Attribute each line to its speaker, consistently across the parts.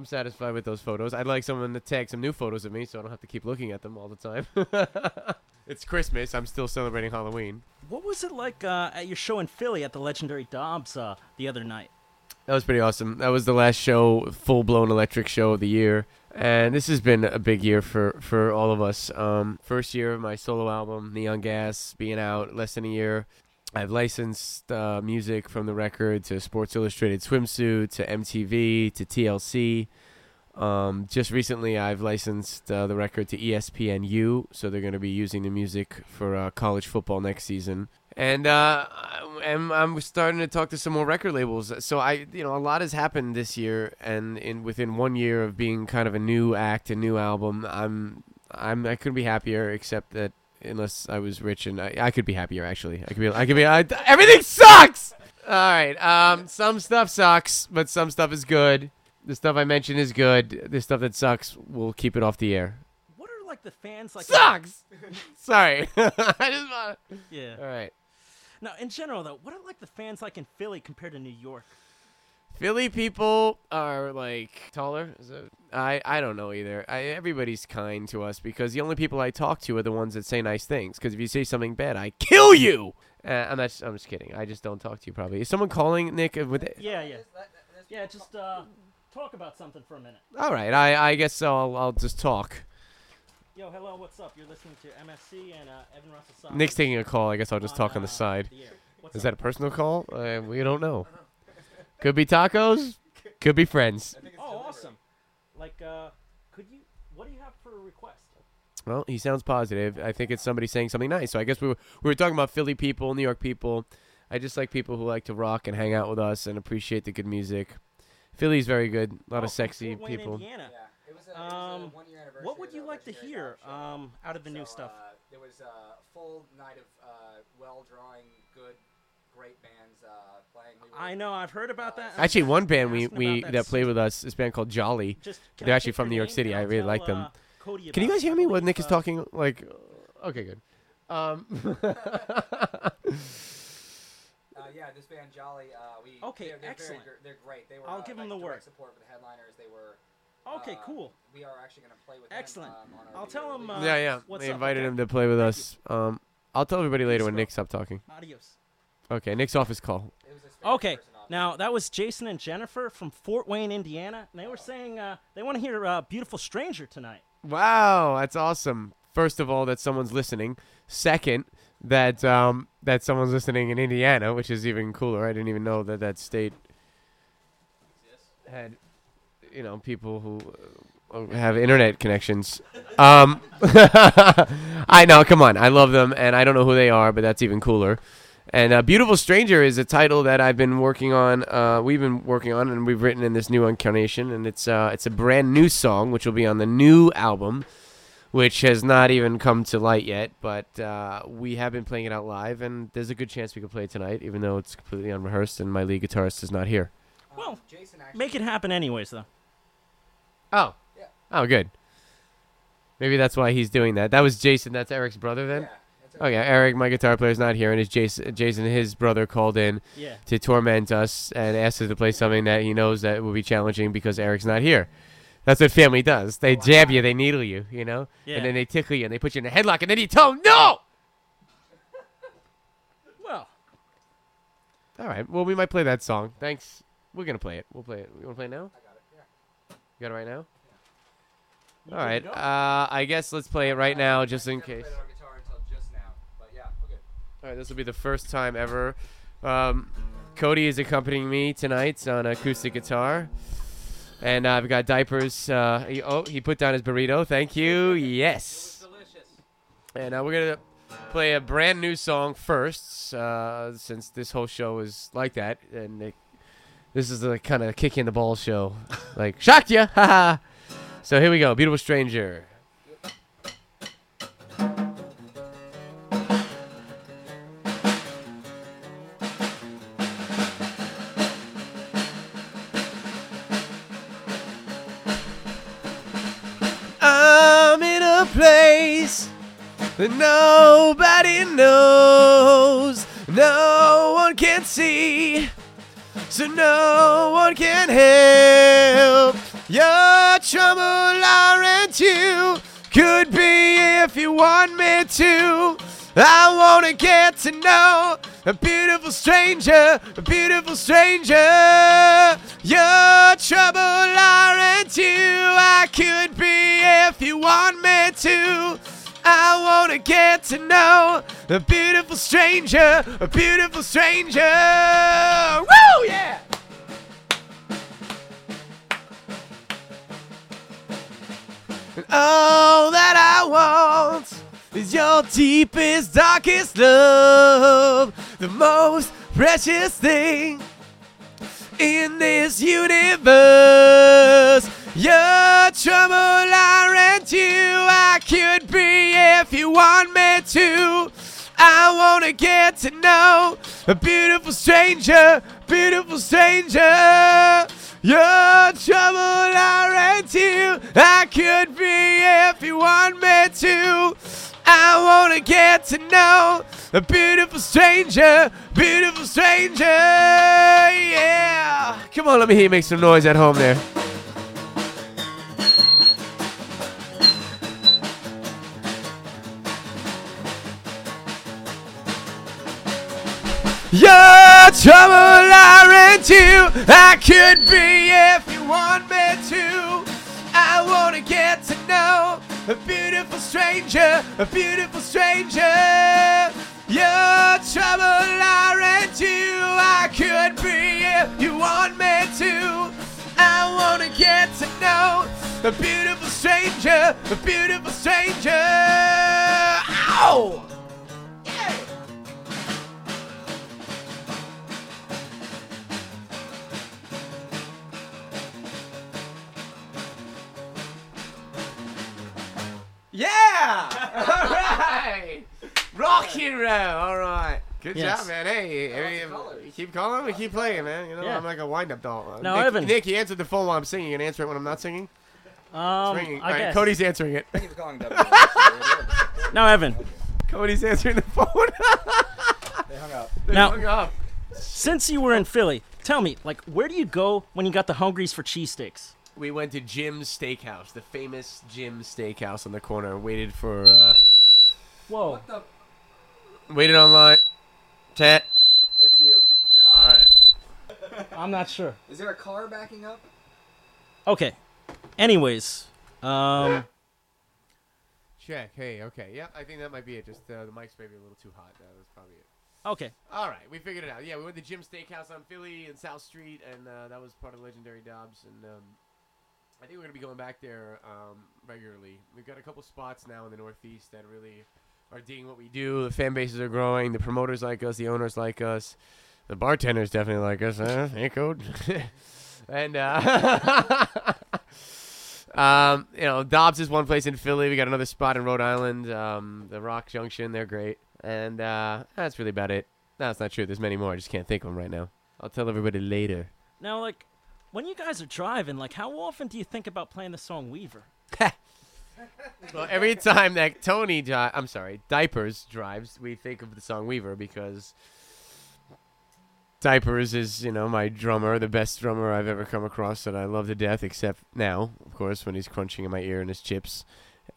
Speaker 1: I'm satisfied with those photos. I'd like someone to tag some new photos of me so I don't have to keep looking at them all the time. it's Christmas. I'm still celebrating Halloween.
Speaker 2: What was it like uh, at your show in Philly at the legendary Dobbs uh, the other night?
Speaker 1: That was pretty awesome. That was the last show, full blown electric show of the year. And this has been a big year for, for all of us. Um, first year of my solo album, Neon Gas, being out less than a year. I've licensed uh, music from the record to Sports Illustrated Swimsuit to MTV to TLC. Um, just recently, I've licensed uh, the record to ESPNU, so they're going to be using the music for uh, college football next season. And uh, I'm, I'm starting to talk to some more record labels. So I, you know, a lot has happened this year, and in within one year of being kind of a new act, a new album, I'm, I'm, I couldn't be happier. Except that unless I was rich, and I, I could be happier. Actually, I could be, I could be. I, everything sucks. All right. Um, some stuff sucks, but some stuff is good. The stuff I mentioned is good. The stuff that sucks, we'll keep it off the air.
Speaker 2: What are like the fans like?
Speaker 1: Sucks. Sorry. I just want.
Speaker 2: Yeah.
Speaker 1: All right.
Speaker 2: Now, in general though, what are like the fans like in Philly compared to New York?
Speaker 1: Philly people are like taller. Is it? I I don't know either. I, everybody's kind to us because the only people I talk to are the ones that say nice things. Because if you say something bad, I kill you. Uh, I'm not. I'm just kidding. I just don't talk to you. Probably. Is someone calling Nick? uh, With
Speaker 2: Yeah, yeah, yeah. Just uh, talk about something for a minute.
Speaker 1: all right. I I guess I'll I'll just talk.
Speaker 2: Yo, hello, what's up? You're listening to MSC and uh, Evan Russell. Saffer
Speaker 1: Nick's taking a call. I guess I'll just talk on
Speaker 2: uh,
Speaker 1: the side.
Speaker 2: the
Speaker 1: Is
Speaker 2: up?
Speaker 1: that a personal call? Uh, we don't know. Could be tacos. Could be friends.
Speaker 2: Oh, awesome. Like, uh, could you? What do you have for a request?
Speaker 1: Well, he sounds positive. I think it's somebody saying something nice. So I guess we were we were talking about Philly people, New York people. I just like people who like to rock and hang out with us and appreciate the good music. Philly's very good. A lot
Speaker 2: Oh,
Speaker 1: of sexy
Speaker 2: Wayne,
Speaker 1: people.
Speaker 2: Indiana.
Speaker 3: Yeah, it was a, it was
Speaker 2: Um,
Speaker 3: a one-year anniversary.
Speaker 2: What would you like to hear um, out of the new stuff?
Speaker 3: Uh, there was a full night of uh, well-drawing, good, great bands uh, playing. We were,
Speaker 2: I know, I've heard about that. I'm
Speaker 1: Actually, one band we,
Speaker 2: asking
Speaker 1: we
Speaker 2: about
Speaker 1: that played with us, this band called Jolly.
Speaker 2: Just, can
Speaker 1: They're
Speaker 2: I
Speaker 1: actually
Speaker 2: take
Speaker 1: from
Speaker 2: your
Speaker 1: New York
Speaker 2: name
Speaker 1: City.
Speaker 2: and
Speaker 1: I
Speaker 2: I'll
Speaker 1: really
Speaker 2: tell,
Speaker 1: like them.
Speaker 2: uh, Cody
Speaker 1: Can you
Speaker 2: about
Speaker 1: guys
Speaker 2: it?
Speaker 1: hear
Speaker 2: I
Speaker 1: me when
Speaker 2: believe,
Speaker 1: Nick is
Speaker 2: uh,
Speaker 1: talking? Like, okay, good. Um,
Speaker 3: Uh, yeah, this band Jolly. Uh, we
Speaker 2: Okay,
Speaker 3: they're, they're
Speaker 2: excellent.
Speaker 3: Very, gr- they're great. They were.
Speaker 2: I'll
Speaker 3: uh,
Speaker 2: give 'em
Speaker 3: like,
Speaker 2: the
Speaker 3: direct
Speaker 2: work.
Speaker 3: Support with the headliners. They were.
Speaker 2: Okay,
Speaker 3: uh,
Speaker 2: cool.
Speaker 3: We are actually going to play with
Speaker 2: Excellent.
Speaker 3: them. Um, on our
Speaker 2: I'll
Speaker 3: video
Speaker 2: tell 'em,
Speaker 3: release.
Speaker 2: uh,
Speaker 1: yeah, yeah.
Speaker 2: what's
Speaker 1: They
Speaker 2: up,
Speaker 1: invited
Speaker 2: okay?
Speaker 1: him to play with
Speaker 2: Thank
Speaker 1: us. Um, I'll tell everybody later when
Speaker 2: Peace,
Speaker 1: Nick
Speaker 2: bro.
Speaker 1: stops talking.
Speaker 2: Adios.
Speaker 1: Okay, Nick's office call.
Speaker 3: It was a
Speaker 2: Okay, now that was Jason and Jennifer from Fort Wayne, Indiana, and they were saying uh, they want to hear uh, "Beautiful Stranger" tonight.
Speaker 1: Wow, that's awesome. First of all, that someone's listening. Second, that um, that someone's listening in Indiana, which is even cooler. I didn't even know that that state had, you know, people who uh, have internet connections. Um, I know. Come on, I love them, and I don't know who they are, but that's even cooler. And uh, "Beautiful Stranger" is a title that I've been working on. Uh, we've been working on, and we've written in this new incarnation, and it's uh, it's a brand new song, which will be on the new album, which has not even come to light yet. But uh, we have been playing it out live, and there's a good chance we could play it tonight, even though it's completely unrehearsed, and my lead guitarist is not here.
Speaker 2: Well,
Speaker 3: Jason actually.
Speaker 2: Make it happen, anyways, though.
Speaker 1: Oh,
Speaker 3: Yeah.
Speaker 1: oh, good. Maybe that's why he's doing that. That was Jason. That's Eric's brother, then.
Speaker 3: Yeah, that's
Speaker 1: Oh yeah, Eric, my guitar player, is not here, and his Jason, Jason, his brother, called in
Speaker 2: Yeah.
Speaker 1: to torment us and asked us to play something that he knows that will be challenging because Eric's not here. That's what family does. They
Speaker 3: wow.
Speaker 1: jab you, they needle you, you know,
Speaker 2: Yeah.
Speaker 1: and then they tickle you and they put you in a headlock, and then you tell them no.
Speaker 2: Well,
Speaker 1: All right. Well, we might play that song. Thanks. We're gonna play it. We'll play it. You want to play it now?
Speaker 3: I got it. Yeah.
Speaker 1: You got it right now.
Speaker 2: you
Speaker 1: All
Speaker 2: good
Speaker 1: right.
Speaker 2: to go?
Speaker 1: Uh, I guess let's play it right now, just in
Speaker 3: Never
Speaker 1: case.
Speaker 3: played it on guitar until just now, but yeah, we're good.
Speaker 1: All right, this will be the first time ever. Um, Cody is accompanying me tonight on acoustic guitar, and I've got diapers. Uh, he, oh, he put down his burrito. Thank you. Yes. And uh, we're gonna play a brand new song first, uh, since this whole show is like that, and it, this is the kind of kick in the ball show, like shocked ya, haha. So here we go, beautiful stranger. A place that nobody knows, no one can see, so no one can help. Your trouble, aren't you? Could be if you want me to. I wanna get to know a beautiful stranger, a beautiful stranger. Your trouble, aren't you? I could be if you want me to. I wanna get to know a beautiful stranger, a beautiful stranger. Woo, yeah! And all that I want is your deepest, darkest love, the most precious thing in this universe. Your trouble, aren't you? I could be if you want me to. I wanna get to know a beautiful stranger, beautiful stranger. Your trouble, aren't you? I could be if you want me to. I wanna get to know a beautiful stranger, beautiful stranger. Yeah. Come on, let me hear you make some noise at home there. Your trouble, aren't you? I could be if you want me to. I wanna get to know a beautiful stranger, a beautiful stranger. Your trouble, aren't you? I could be if you want me to. I wanna get to know a beautiful stranger, a beautiful stranger. Ow! Yeah! All right! Rock and roll. All right. Good
Speaker 2: Yes.
Speaker 1: job, man. Hey,
Speaker 3: Lots
Speaker 1: hey,
Speaker 3: of
Speaker 1: keep calling, we keep playing, man. You know,
Speaker 2: Yeah.
Speaker 1: I'm like a wind-up doll. Uh,
Speaker 2: Now,
Speaker 1: Nick,
Speaker 2: Evan.
Speaker 1: Nick, you answered the phone while I'm singing. You can answer it when I'm not singing.
Speaker 2: Um,
Speaker 1: Ringing.
Speaker 2: I
Speaker 1: All right,
Speaker 2: guess.
Speaker 1: Cody's answering it.
Speaker 3: Thank calling WWF.
Speaker 2: Now, Evan,
Speaker 1: Cody's answering the phone.
Speaker 3: They hung up.
Speaker 1: They
Speaker 2: Now-
Speaker 1: hung up.
Speaker 2: since you were in Philly, tell me, like, where do you go when you got the hungries for cheesesteaks?
Speaker 1: We went to Jim's Steakhouse, the famous Jim's Steakhouse on the corner. Waited for, uh,
Speaker 2: Whoa.
Speaker 3: What the?
Speaker 1: waited online. Chat.
Speaker 3: That's you. You're hot.
Speaker 1: right.
Speaker 2: I'm not sure.
Speaker 3: Is there a car backing up?
Speaker 2: Okay. Anyways, um,
Speaker 1: Check. Hey, okay. Yep, I think that might be it. Just uh, the mic's maybe a little too hot. That was probably it.
Speaker 2: okay.
Speaker 1: All right, we figured it out. Yeah, we went to Jim's Steakhouse on Philly and South Street, and uh, that was part of Legendary Dobbs. And um, I think we're gonna be going back there um, regularly. We've got a couple spots now in the Northeast that really are digging what we do. The fan bases are growing. The promoters like us. The owners like us. The bartenders definitely like us. Huh? Hey, code. and uh, um, you know, Dobbs is one place in Philly. We got another spot in Rhode Island. Um, the Rock Junction. They're great. And uh, that's really about it. No, that's not true. There's many more. I just can't think of them right now. I'll tell everybody later.
Speaker 2: Now, like, when you guys are driving, like, how often do you think about playing the song Weaver?
Speaker 1: Well, every time that Tony, dri- I'm sorry, Diapers drives, we think of the song Weaver because Diapers is, you know, my drummer, the best drummer I've ever come across that I love to death, except now, of course, when he's crunching in my ear and his chips.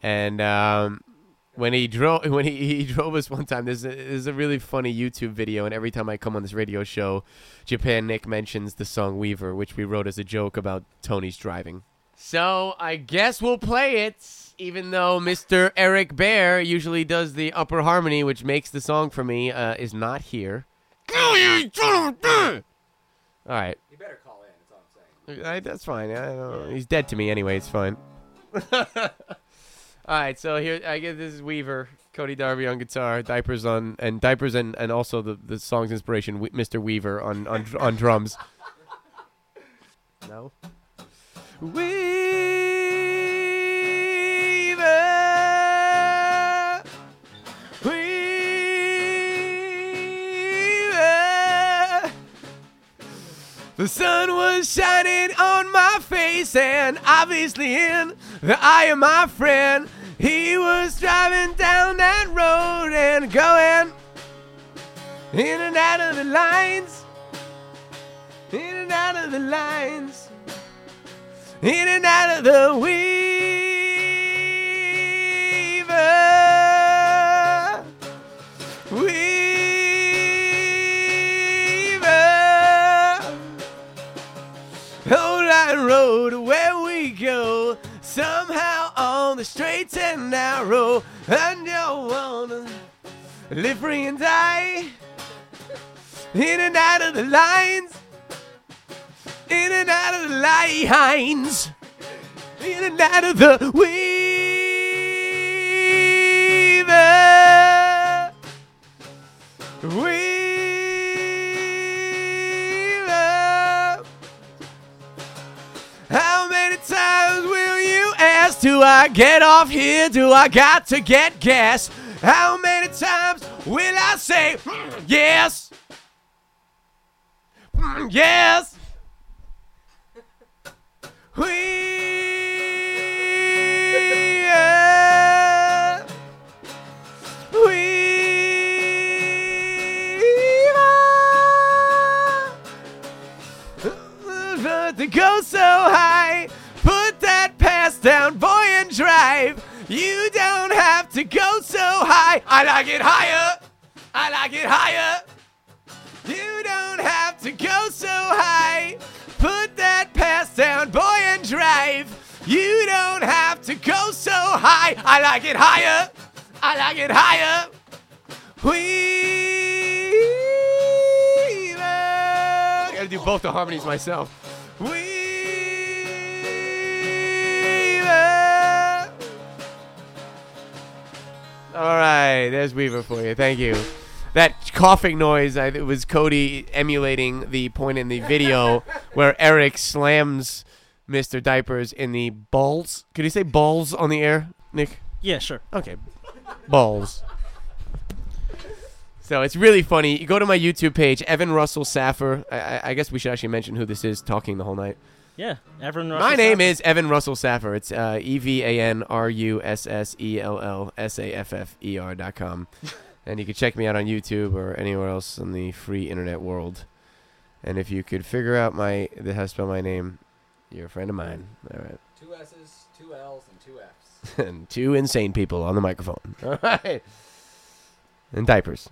Speaker 1: And um, when he drove, when he, he drove us one time, there's a, there's a really funny YouTube video, and every time I come on this radio show, Japan Nick mentions the song Weaver, which we wrote as a joke about Tony's driving. So I guess we'll play it, even though Mr. Eric Bear usually does the upper harmony, which makes the song for me, uh, is not here. All right,
Speaker 3: You better call in. That's all I'm saying.
Speaker 1: I, that's fine. I don't, he's dead to me anyway. It's fine. All right, so here I guess this is Weaver, Cody Darby on guitar, diapers on, and diapers and, and also the, the song's inspiration, Mr. Weaver on on on drums. No. Weaver, Weaver. The sun was shining on my face, and obviously in the eye of my friend. He was driving down that road and going in and out of the lines, in and out of the lines. in and out of the weaver. Weaver. Road where we go. Somehow the straight and narrow. And you wanna live free and die. In and out of the lines. In and out of the lines. In and out of the weaver. Weaver. Do I get off here? Do I got to get gas? How many times will I say "Mm, yes? Mm, yes. We are, We to go so high. Put that pass down, drive. You don't have to go so high. I like it higher. I like it higher. You don't have to go so high. Put that pass down, boy, and drive. You don't have to go so high. I like it higher. I like it higher. We. I gotta do both the harmonies myself. All right, there's Weaver for you. Thank you. That coughing noise, I, it was Cody emulating the point in the video where Eric slams Mr. Diapers in the balls. Could you say balls on the air, Nick?
Speaker 2: Yeah, sure.
Speaker 1: Okay. Balls. So it's really funny. You go to my YouTube page, Evan Russell Saffer. I, I, I guess we should actually mention who this is talking the whole night.
Speaker 2: Yeah, Evan.
Speaker 1: My name is Evan Russell Saffer. It's uh, E V A N R U S S E L L S A F F E R dot com. and you can check me out on YouTube or anywhere else in the free internet world. And if you could figure out my the how to spell my name, you're a friend of mine. All right.
Speaker 3: Two S's, two L's, and two F's.
Speaker 1: and two insane people on the microphone. All right. And diapers.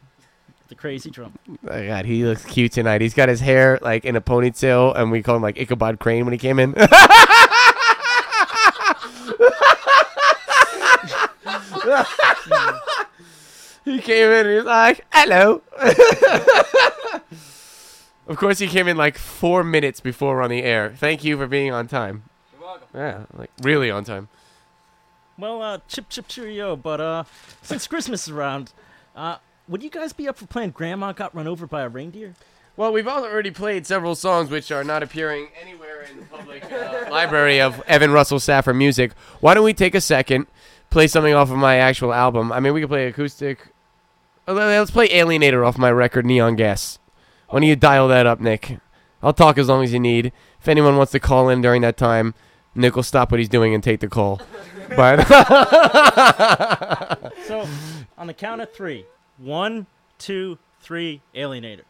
Speaker 2: The crazy drum.
Speaker 1: Oh God, he looks cute tonight. He's got his hair like in a ponytail, and we call him like Ichabod Crane when he came in. he came in and he's like, "Hello." of course, he came in like four minutes before we're on the air. Thank you for being on time.
Speaker 3: You're welcome.
Speaker 1: Yeah, like really on time.
Speaker 2: Well, uh, chip chip cheerio. But uh, since Christmas is around, uh, would you guys be up for playing Grandma Got Run Over by a Reindeer?
Speaker 1: Well, we've already played several songs which are not appearing anywhere in the public uh, library of Evan Russell Saffer music. Why don't we take a second, play something off of my actual album? I mean, we can play acoustic. Uh, Let's play Alienator off my record, Neon Gas. Why don't you dial that up, Nick? I'll talk as long as you need. If anyone wants to call in during that time, Nick will stop what he's doing and take the call. but
Speaker 2: So, on the count of three, one, two, three, Alienator.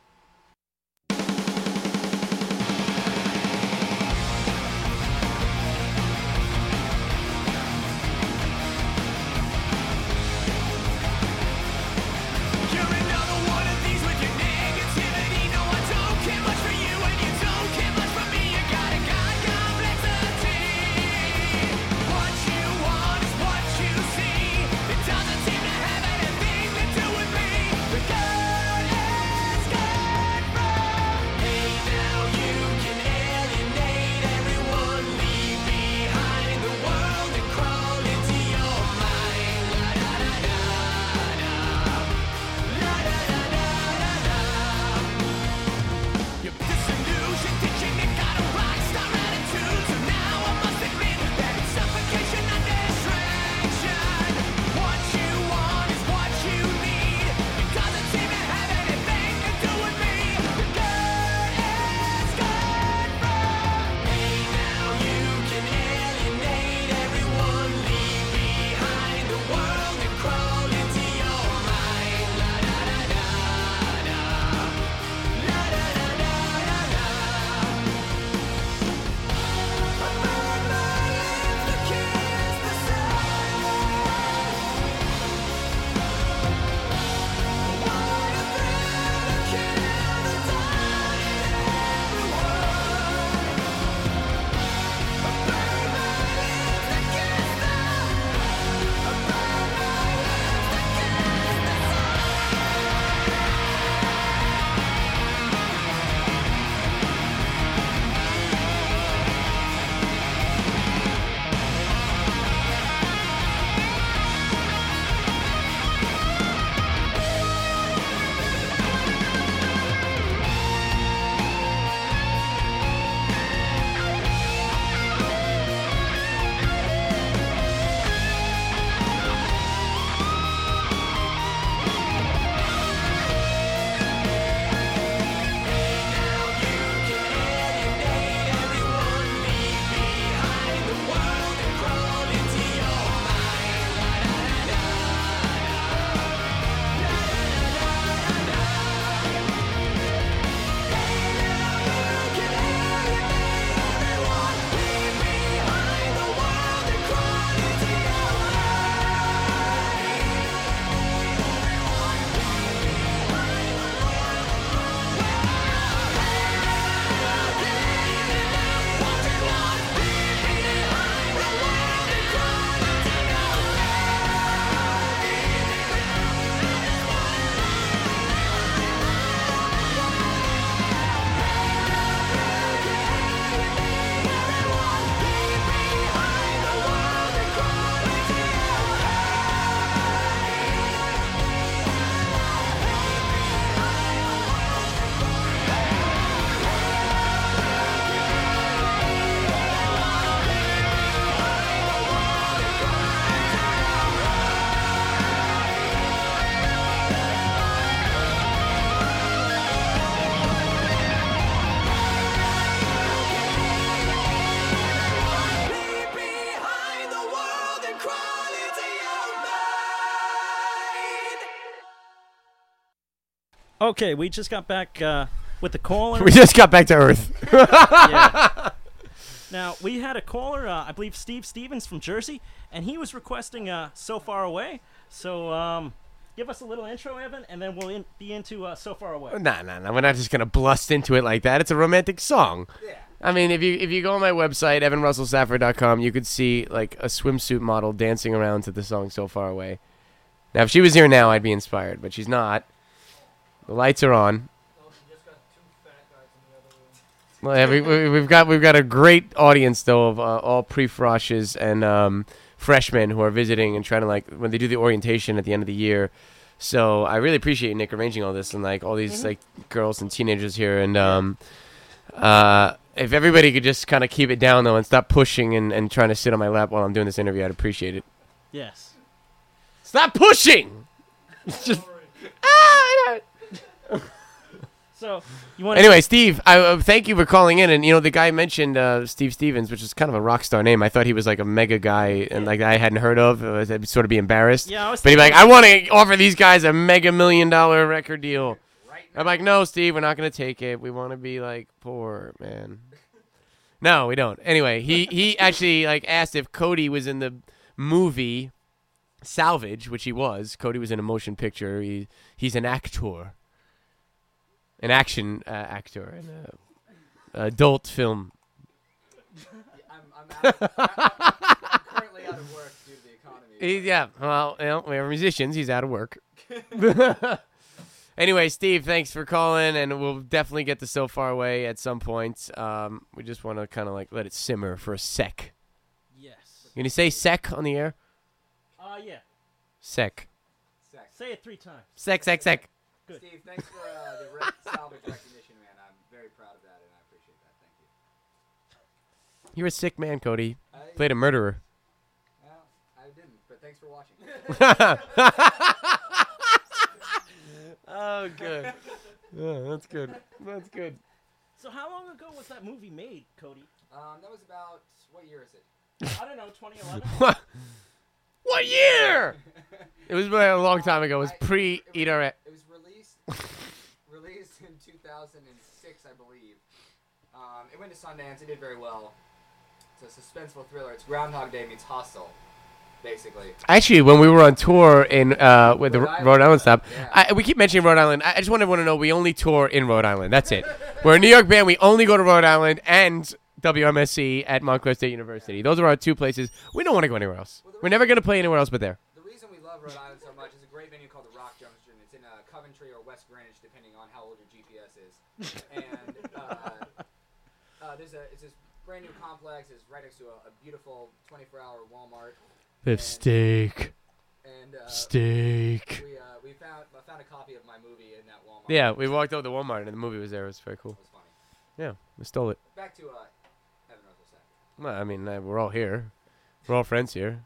Speaker 2: Okay, we just got back uh, with the caller.
Speaker 1: We just got back to Earth.
Speaker 2: Yeah. Now we had a caller, uh, I believe Steve Stevens from Jersey, and he was requesting uh, "So Far Away." So um, give us a little intro, Evan, and then we'll in- be into uh, "So Far Away."
Speaker 1: Nah, nah, nah. We're not just gonna blust into it like that. It's a romantic song.
Speaker 3: Yeah.
Speaker 1: I mean, if you if you go on my website evanrussellsaffer.com, you could see like a swimsuit model dancing around to the song "So Far Away." Now, if she was here now, I'd be inspired, but she's not. The lights are on. Well, yeah, we, we, we've got we've got a great audience though of uh, all pre-froshes and um, freshmen who are visiting and trying to like when they do the orientation at the end of the year. So I really appreciate Nick arranging all this and like all these like girls and teenagers here and um, uh, if everybody could just kind of keep it down though and stop pushing and, and trying to sit on my lap while I'm doing this interview, I'd appreciate it.
Speaker 2: Yes.
Speaker 1: Stop pushing. Just ah, I don't-
Speaker 2: So you want
Speaker 1: Anyway, Steve, I uh, thank you for calling in. And you know, the guy mentioned uh, Steve Stevens, which is kind of a rock star name. I thought he was like a mega guy and like I hadn't heard of. Uh, I'd sort of be embarrassed.
Speaker 2: Yeah, I was
Speaker 1: But he'd like, I want to offer these guys a mega million dollar record deal.
Speaker 3: Right
Speaker 1: I'm like, no, Steve, we're not gonna take it. We want to be like poor, man. No, we don't. Anyway, he he actually like asked if Cody was in the movie Salvage, which he was. Cody was in a motion picture. He he's an actor, an action uh, actor in a adult film.
Speaker 3: I'm, I'm, out, I'm currently out of work due to the economy.
Speaker 1: He, yeah, well, you know, we're musicians. He's out of work. anyway, Steve, thanks for calling, and we'll definitely get to so far away at some point. Um, we just want to kind of like let it simmer for a sec.
Speaker 2: Yes.
Speaker 1: You gonna say sec on the air?
Speaker 2: Uh, yeah.
Speaker 1: Sec,
Speaker 3: Sex.
Speaker 2: Say it three times.
Speaker 1: sec, sec, sec.
Speaker 2: Good.
Speaker 3: Steve, thanks for uh, the re- salvage recognition, man. I'm very proud of that, and I appreciate that. Thank you.
Speaker 1: You're a sick man, Cody.
Speaker 3: I,
Speaker 1: Played a murderer.
Speaker 3: well, I didn't, but thanks for watching.
Speaker 1: oh, good. Yeah, that's good. That's good.
Speaker 2: So how long ago was that movie made, Cody?
Speaker 3: um, that was about what year is it?
Speaker 2: I don't know, 2011.
Speaker 1: What? What year? It was a long time ago. It was pre
Speaker 3: it
Speaker 1: Eat Our.
Speaker 3: It was released in 2006, I believe. Um, it went to Sundance. It did very well. It's a suspenseful thriller. It's Groundhog Day meets Hostel, basically.
Speaker 1: Actually, when we were on tour in uh, with the
Speaker 3: Rhode
Speaker 1: Rhode
Speaker 3: Island.
Speaker 1: Island, stop,
Speaker 3: Yeah.
Speaker 1: I, we keep mentioning Rhode Island. I I just want everyone to know we only tour in Rhode Island. That's it. We're a New York band. We only go to Rhode Island and WMSC at Montclair State University. Those are our two places. We don't want to go anywhere else.
Speaker 3: Well,
Speaker 1: We're never going to play anywhere else but there.
Speaker 3: The reason we love Rhode Island so much is a great venue called the Rock Junction. It's in uh, Coventry or West Greenwich, depending on how old your GPS is. And uh, uh, there's a it's this brand new complex. It's right next to a, a beautiful 24-hour Walmart.
Speaker 1: They have steak.
Speaker 3: And uh,
Speaker 1: Steak.
Speaker 3: we uh, we found I found a copy of my movie in that Walmart.
Speaker 1: Yeah, we walked over to Walmart and the movie was there. It was very cool.
Speaker 3: It was funny.
Speaker 1: Yeah, we stole it.
Speaker 3: Back to uh, Evan Russell Sack.
Speaker 1: Well, I mean, uh, we're all here. We're all friends here.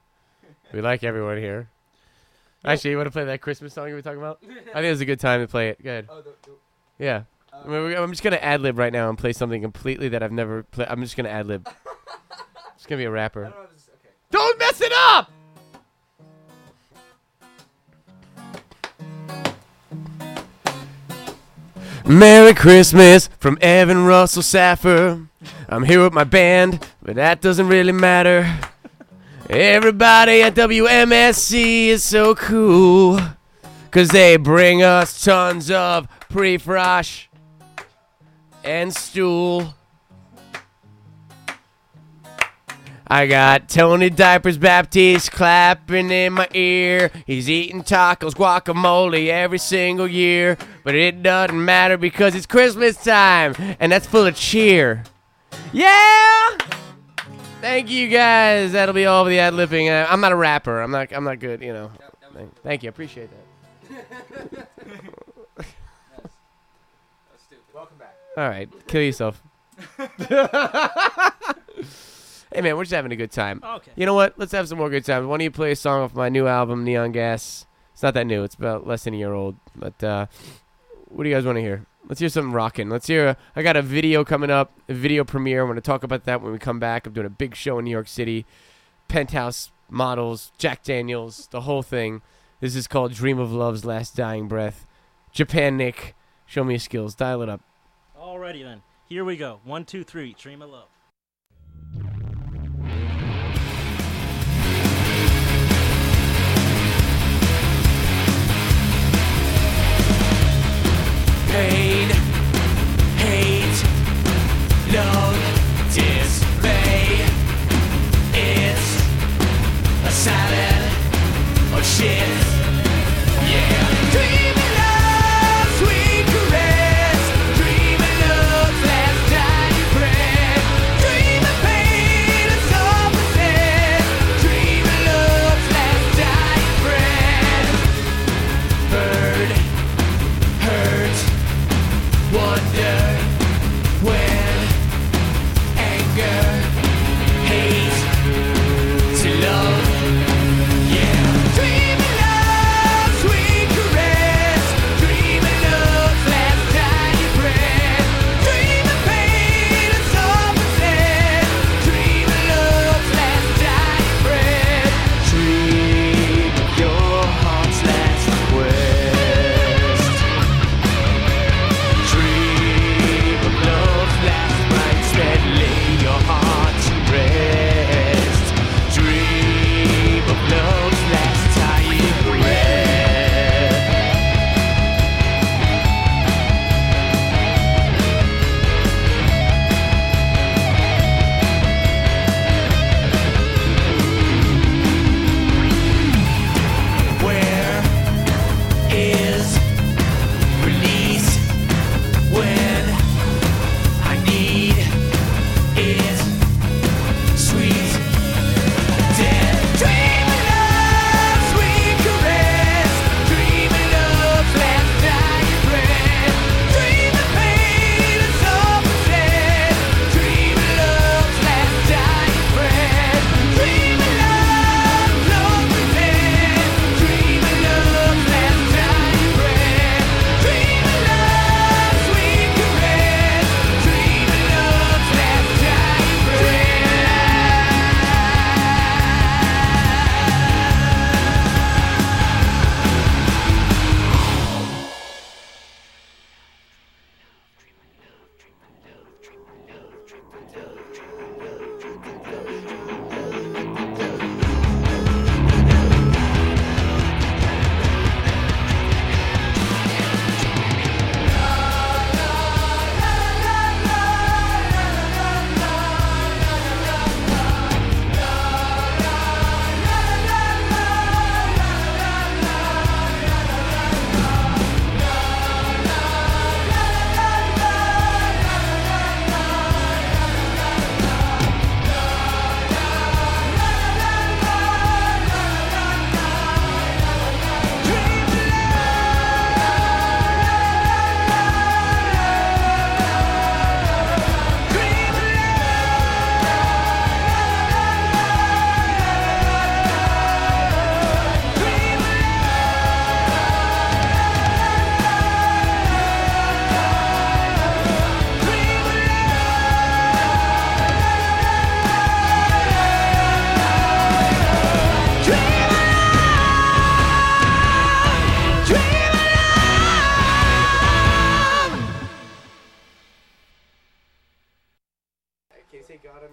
Speaker 1: We like everyone here. Actually, you want to play that Christmas song you were talking about? I think it's a good time to play it. Go ahead.
Speaker 3: Oh, the, the,
Speaker 1: Yeah. I mean, we- I'm just gonna ad lib right now and play something completely that I've never played. I'm just gonna ad lib. It's gonna be a rapper.
Speaker 3: don't know if okay.
Speaker 1: Don't mess it up. Merry Christmas from Evan Russell Saffer. I'm here with my band, but that doesn't really matter. Everybody at WMSC is so cool. Cause they bring us tons of pre-frosh and stool. I got Tony Diapers Baptiste clapping in my ear. He's eating tacos, guacamole every single year. But it doesn't matter because it's Christmas time and that's full of cheer. Yeah! Thank you guys. That'll be all of the ad lipping. Uh, I'm not a rapper. I'm not. I'm not good. You know. Thank you. I appreciate that.
Speaker 3: that's, that's stupid. Welcome back.
Speaker 1: All right, kill yourself. hey man, we're just having a good time.
Speaker 2: Okay.
Speaker 1: You know what? Let's have some more good times. Why don't you play a song off my new album, Neon Gas? It's not that new. It's about less than a year old. But uh, what do you guys want to hear? Let's hear something rocking. Let's hear. A, I got a video coming up, a video premiere. I'm going to talk about that when we come back. I'm doing a big show in New York City. Penthouse models, Jack Daniels, the whole thing. This is called Dream of Love's Last Dying Breath. Japan Nick,
Speaker 3: Show me your skills. Dial it up.
Speaker 2: Alrighty then. Here we go. One, two, three. Dream of love.
Speaker 1: Pain, hate, love, dismay. It's a salad of shit.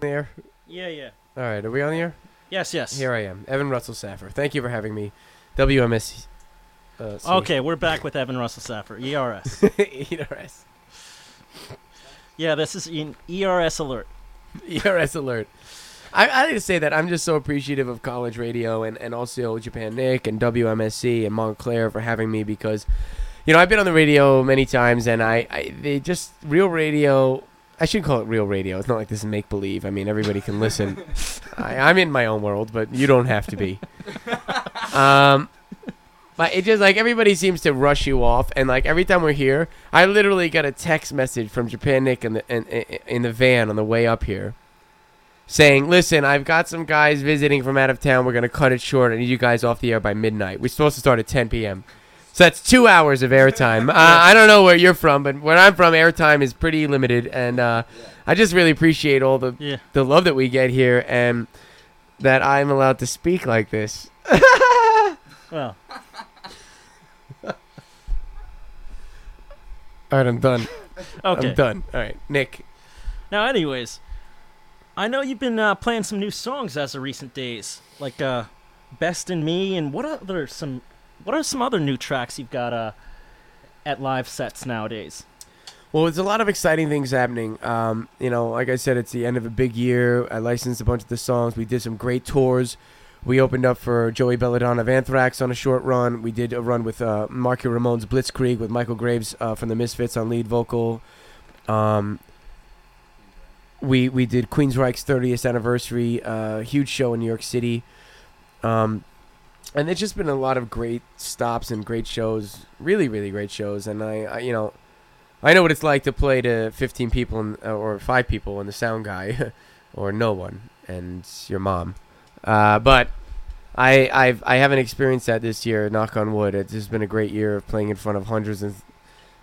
Speaker 3: There.
Speaker 2: Yeah, yeah.
Speaker 3: All right. Are we on the air?
Speaker 2: Yes, yes.
Speaker 3: Here I am, Evan Russell Saffer. Thank you for having me. WMS. Uh,
Speaker 2: Okay, we're back with Evan Russell Saffer, ERS.
Speaker 3: ERS.
Speaker 2: yeah, this is an ERS alert.
Speaker 3: ERS alert. I, I need to say that I'm just so appreciative of college radio and, and also Japan Nick and WMSC and Montclair for having me because, you know, I've been on the radio many times and I, I they just real radio. I should call it real radio. It's not like this is make believe. I mean, everybody can listen. I, I'm in my own world, but you don't have to be. Um, but it just like everybody seems to rush you off, and like every time we're here, I literally got a text message from Japan Nick in the in, in, in the van on the way up here, saying, "Listen, I've got some guys visiting from out of town. We're gonna cut it short. I need you guys off the air by midnight. We're supposed to start at 10 p.m." So that's two hours of airtime. uh, I don't know where you're from, but where I'm from, airtime is pretty limited, and uh, I just really appreciate all the
Speaker 2: Yeah.
Speaker 3: the love that we get here, and that I'm allowed to speak like this.
Speaker 2: Well,
Speaker 1: All right, I'm done.
Speaker 2: Okay.
Speaker 1: I'm done. All right, Nick.
Speaker 2: Now, anyways, I know you've been uh, playing some new songs as of recent days, like uh, "Best in Me" and what other some what are some other new tracks you've got uh, at live sets nowadays?
Speaker 1: Well, there's a lot of exciting things happening. Um, you know, like I said, it's the end of a big year. I licensed a bunch of the songs. We did some great tours. We opened up for Joey Belladonna of Anthrax on a short run. We did a run with uh, Marky Ramone's Blitzkrieg with Michael Graves uh, from the Misfits on lead vocal. Um, we we did Queensryche's 30th anniversary, uh, huge show in New York City. Um, and it's just been a lot of great stops and great shows, really, really great shows. And I, I you know, I know what it's like to play to 15 people in, uh, or five people and the sound guy, or no one, and your mom. Uh, but I I've I haven't experienced that this year. Knock on wood. It's just been a great year of playing in front of hundreds and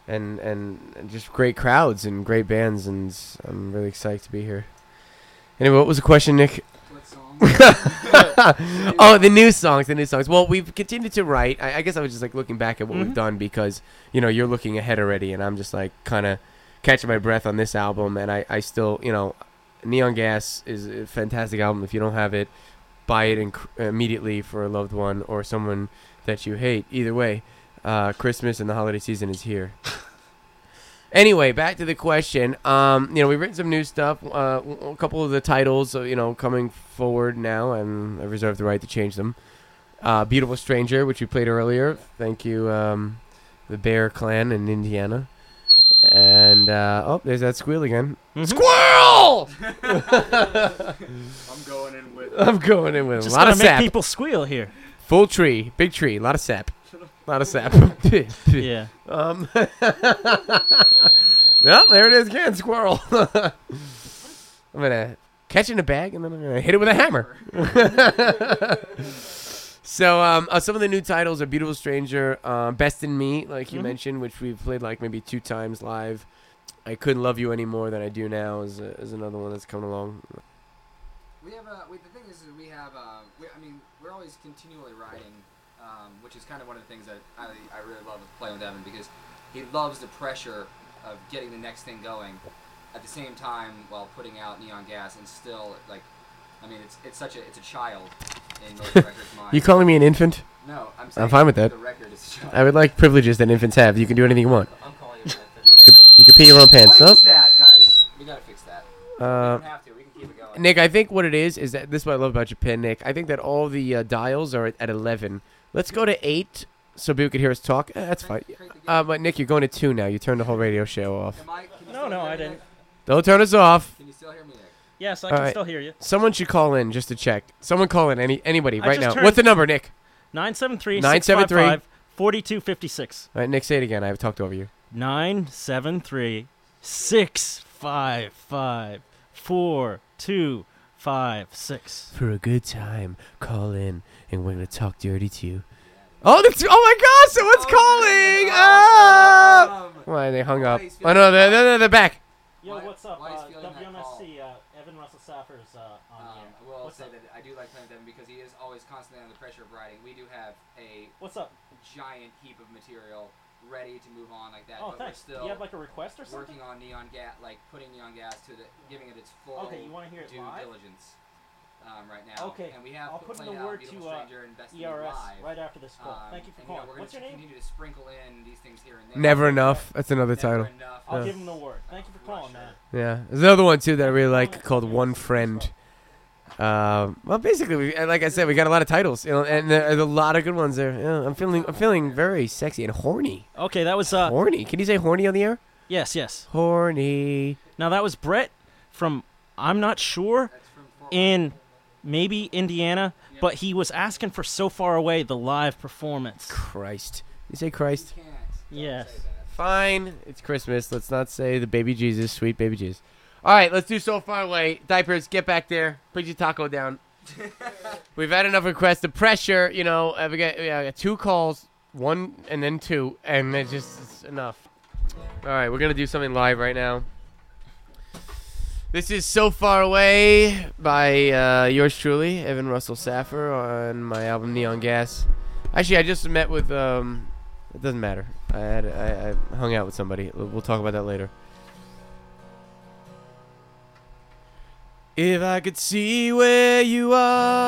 Speaker 1: and and, and just great crowds and great bands, and I'm really excited to be here. Anyway, what was the question, Nick? Oh, the new songs, the new songs. Well, we've continued to write. I, I guess I was just like looking back at what
Speaker 2: Mhm.
Speaker 1: we've done because you know you're looking ahead already, and I'm just like kind of catching my breath on this album, and I, I still you know, Neon Gas is a fantastic album. If you don't have it, buy it inc- immediately for a loved one or someone that you hate. Either way, uh, Christmas and the holiday season is here. Anyway, back to the question. Um, you know, we've written some new stuff. Uh, a couple of the titles, uh, you know, coming forward now, and I reserve the right to change them. Uh, Beautiful Stranger, which we played earlier. Thank you, um, the Bear Clan in Indiana. And uh, oh, there's that squeal again.
Speaker 2: Mhm.
Speaker 1: Squirrel!
Speaker 3: I'm going in with.
Speaker 1: I'm going in with a lot
Speaker 2: gonna
Speaker 1: of
Speaker 2: make
Speaker 1: sap.
Speaker 2: people squeal here.
Speaker 1: Full tree, big tree, a lot of sap, a sap.
Speaker 2: Yeah.
Speaker 1: Um. well, there it is again, squirrel. I'm gonna catch it in a bag and then I'm gonna hit it with a hammer. so, um, uh, some of the new titles are "Beautiful Stranger," uh, "Best in Me," like you
Speaker 2: Mhm.
Speaker 1: mentioned, which we've played like maybe two times live. I couldn't love you any more than I do now. Is, uh, is another one that's coming along.
Speaker 3: We have a, we, the thing is, is we have uh, we, I mean we're always continually writing, which is kind of one of the things that I, I really love with playing with Evan because he loves the pressure of getting the next thing going, at the same time while putting out Neon Gas and still like, I mean it's it's such a it's a child in most records' minds.
Speaker 1: You calling me an infant?
Speaker 3: no, I'm saying
Speaker 1: fine with that.
Speaker 3: The record is a child.
Speaker 1: I would like privileges that infants have. You can do anything you want.
Speaker 3: I'm calling it.
Speaker 1: You can, you can pee your own pants.
Speaker 3: What
Speaker 1: No?
Speaker 3: is that, guys? We gotta fix that. we
Speaker 1: Uh,
Speaker 3: don't have to. We can keep it going.
Speaker 1: Nick, I think what it is is that this is what I love about Japan, Nick. I think that all the uh, dials are at, at 11. Let's go to 8 so people can hear us talk. Eh, that's fine.
Speaker 3: Crank- crank the game.
Speaker 1: Uh, but Nick, you're going to 2 now. You turned the whole radio show off.
Speaker 3: Am I,
Speaker 2: No, no, I didn't.
Speaker 3: Nick?
Speaker 1: Don't turn us off.
Speaker 3: Can you still hear me, Nick?
Speaker 2: Yes, I
Speaker 1: All
Speaker 2: can
Speaker 1: right.
Speaker 2: still hear you.
Speaker 1: Someone should call in just to check. Someone call in. Any anybody
Speaker 2: I
Speaker 1: right
Speaker 2: just
Speaker 1: now.
Speaker 2: turned-
Speaker 1: What's the number, Nick?
Speaker 2: 973
Speaker 1: 973.
Speaker 2: 655 4256.
Speaker 1: All right, Nick, say it again. I've talked over you.
Speaker 2: 973 655 4256.
Speaker 1: For a good time, call in, and we're gonna talk dirty to you. Oh, that's, oh my gosh! Someone's calling! Ah!
Speaker 3: Awesome.
Speaker 1: Why they hung up?
Speaker 3: he's
Speaker 1: Oh no, they're, they're, they're back.
Speaker 2: Yo,
Speaker 3: Why-
Speaker 2: what's up?
Speaker 3: why is
Speaker 2: Uh,
Speaker 3: feeling that?
Speaker 2: WMSC, uh, Evan Russell Saffers uh, on
Speaker 3: Um,
Speaker 2: here.
Speaker 3: I will
Speaker 2: What's
Speaker 3: say
Speaker 2: up?
Speaker 3: that I do like playing with Evan because he is always constantly under the pressure of writing. We do have a
Speaker 2: What's up?
Speaker 3: giant heap of material ready to move on like that,
Speaker 2: Oh,
Speaker 3: but
Speaker 2: thanks.
Speaker 3: we're
Speaker 2: Do
Speaker 3: still
Speaker 2: you have like a request or something?
Speaker 3: working on neon gas, like putting neon gas to the, giving it its full
Speaker 2: Okay, you want to hear it
Speaker 3: due
Speaker 2: live?
Speaker 3: diligence um, right now.
Speaker 2: Okay,
Speaker 3: and we have
Speaker 2: I'll put in the word
Speaker 3: Beautiful
Speaker 2: to, uh,
Speaker 3: Stranger and Best in Me
Speaker 2: ERS
Speaker 3: live.
Speaker 2: right after this call.
Speaker 3: Um,
Speaker 2: Thank you for
Speaker 3: and,
Speaker 2: calling.
Speaker 3: know,
Speaker 2: What's your name?
Speaker 3: Continue to sprinkle in these things here and there.
Speaker 1: Never enough. That's another
Speaker 3: Never
Speaker 1: title.
Speaker 3: enough.
Speaker 2: I'll
Speaker 1: Yeah.
Speaker 2: give him the word. Thank you for calling, man.
Speaker 1: Yeah, there's another one too that I really like called One Friend. Um, well, basically, we, like I said, we got a lot of titles, you know, and there's a lot of good ones there. Yeah, I'm feeling, I'm feeling very sexy and horny.
Speaker 2: Okay, that was uh
Speaker 1: horny. Can you say horny on the air?
Speaker 2: yes, yes.
Speaker 1: Horny.
Speaker 2: Now that was Brett from I'm not sure
Speaker 3: That's from Fort
Speaker 2: in maybe Indiana, but he was asking for so far away the live performance.
Speaker 1: Christ. You say Christ?
Speaker 3: You can't.
Speaker 2: Yes.
Speaker 3: say that.
Speaker 1: Fine. It's Christmas. Let's not say the baby Jesus, sweet baby Jesus. All right, let's do so far away. Diapers, get back there. Put your taco down. We've had enough requests. The pressure, you know, uh, we got, we got two calls, one and then two, and it's just it's enough. All right, we're gonna do something live right now. This is "So Far Away" by uh, yours truly, Evan Russell Saffer, on my album Neon Gas. Actually, I just met with um, It doesn't matter. I had I, I hung out with somebody. We'll we'll talk about that later. If I could see where you are,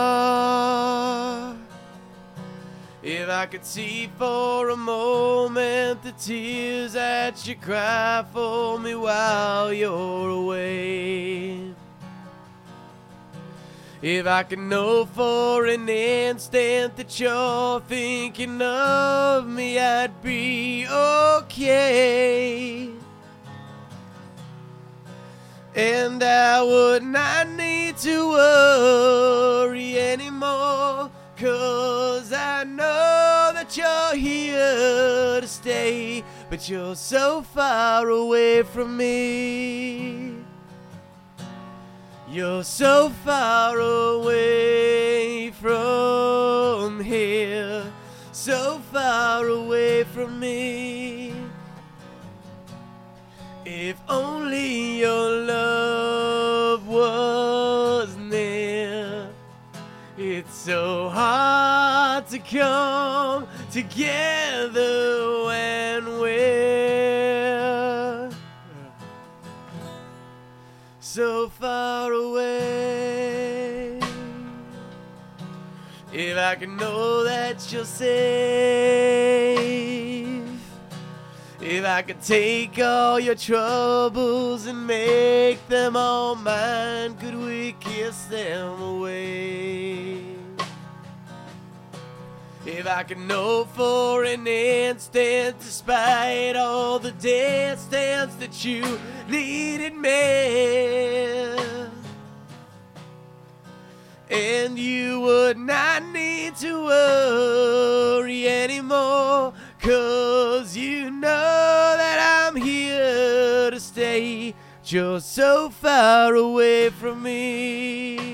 Speaker 1: if I could see for a moment the tears that you cry for me while you're away. If I could know for an instant that you're thinking of me, I'd be okay. And I would not need to worry anymore. Cause I know that you're here to stay. But you're so far away from me. You're so far away from here. So far away from me. If only your so hard to come together when we're so far away. If I could know that you're safe. If I could take all your troubles and make them all mine, could we kiss them away? If I could know for an instant, despite all the distance, that you needed me. And you would not need to worry anymore. Cause you know that I'm here to stay. You're so far away from me.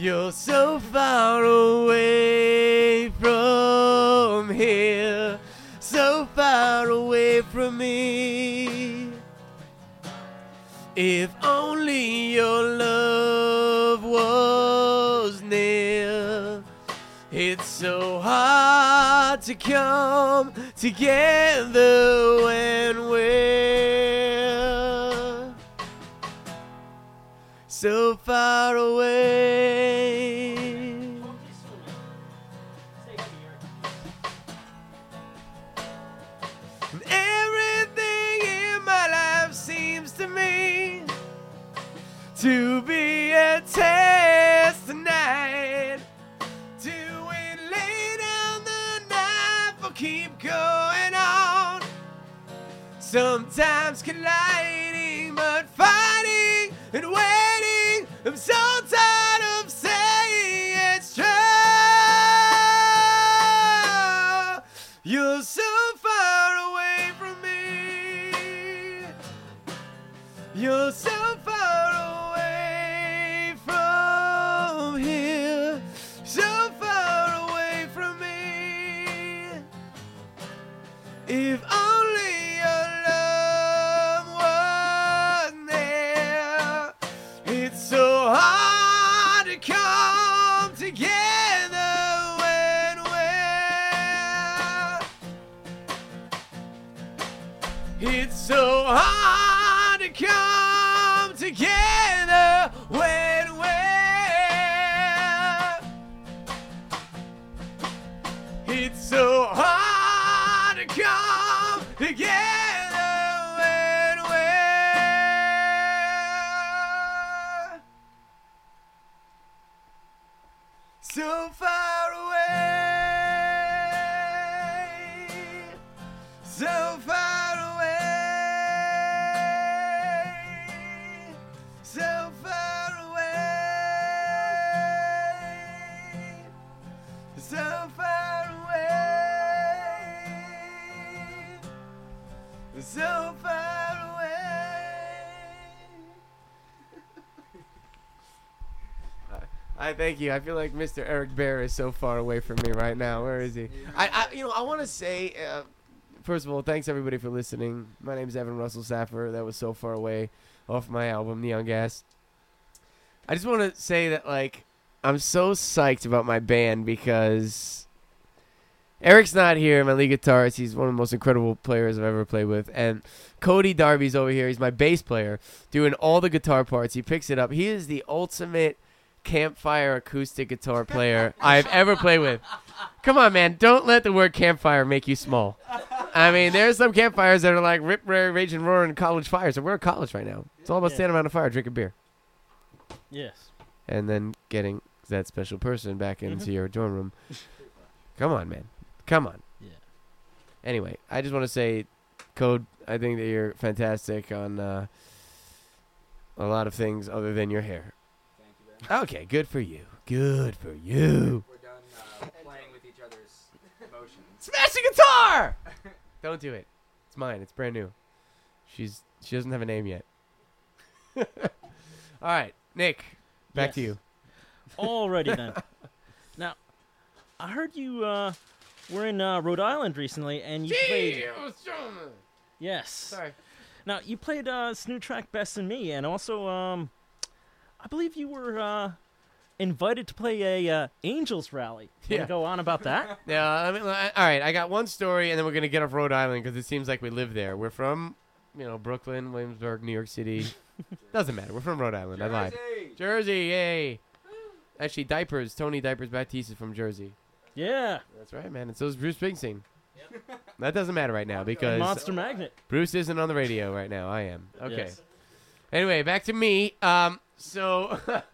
Speaker 1: You're so far away from here. So far away from me. If only your love was near. It's so hard to come together when we're so far away. To be a test tonight. Do we lay down the knife or keep going on? Sometimes colliding, but fighting and waiting. I'm so tired of saying it's true. You're so far away from me. You're so far thank you. I feel like Mr. Eric Bear is so far away from me right now. Where is he? I, I you know, I want to say, uh, first of all, thanks everybody for listening. My name is Evan Russell Saffer. That was so far away off my album Neon Gas. I just want to say that like I'm so psyched about my band because Eric's not here, my lead guitarist. He's one of the most incredible players I've ever played with. And Cody Darby's over here. He's my bass player, doing all the guitar parts. He picks it up. He is the ultimate campfire acoustic guitar player I've ever played with. Come on, man. Don't let the word campfire make you small. I mean, there's some campfires that are like rip, rare, rage, and roar in college fires. And we're at college right now. It's all about
Speaker 2: Yeah.
Speaker 1: standing around a fire, drinking beer,
Speaker 2: Yes.
Speaker 1: and then getting that special person back into
Speaker 2: Mhm.
Speaker 1: your dorm room. Come on, man. Come on.
Speaker 2: Yeah.
Speaker 1: Anyway, I just want to say, Code, I think that you're fantastic on uh, a lot of things other than your hair.
Speaker 3: Thank you very much.
Speaker 1: Okay, good for you. Good for you.
Speaker 3: We're done uh, playing with each other's emotions.
Speaker 1: Smash the guitar! Don't do it. It's mine. It's brand new. She's she doesn't have a name yet. All right, Nick, back to
Speaker 2: Yes.
Speaker 1: you.
Speaker 2: Alrighty then. Now, I heard you uh, were in uh, Rhode Island recently, and you played. Yes.
Speaker 1: Sorry.
Speaker 2: Now you played uh, Snoo Track Best in Me, and also um, I believe you were uh, invited to play a uh, Angels rally. Wanna
Speaker 1: Yeah.
Speaker 2: go on about that?
Speaker 1: Yeah, I mean, I- all right. I got one story, and then we're gonna get off Rhode Island because it seems like we live there. We're from, you know, Brooklyn, Williamsburg, New York City. Doesn't matter. We're from Rhode Island. I lied.
Speaker 3: Jersey!
Speaker 1: Jersey, yay! Actually, diapers. Tony Diapers Baptiste is from Jersey.
Speaker 2: yeah.
Speaker 1: That's right, man. And so is Bruce Springsteen. Yep. That doesn't matter right now because
Speaker 2: Monster Magnet.
Speaker 1: Bruce isn't on the radio right now. I am. Okay.
Speaker 2: Yes.
Speaker 1: Anyway, back to me. Um, so what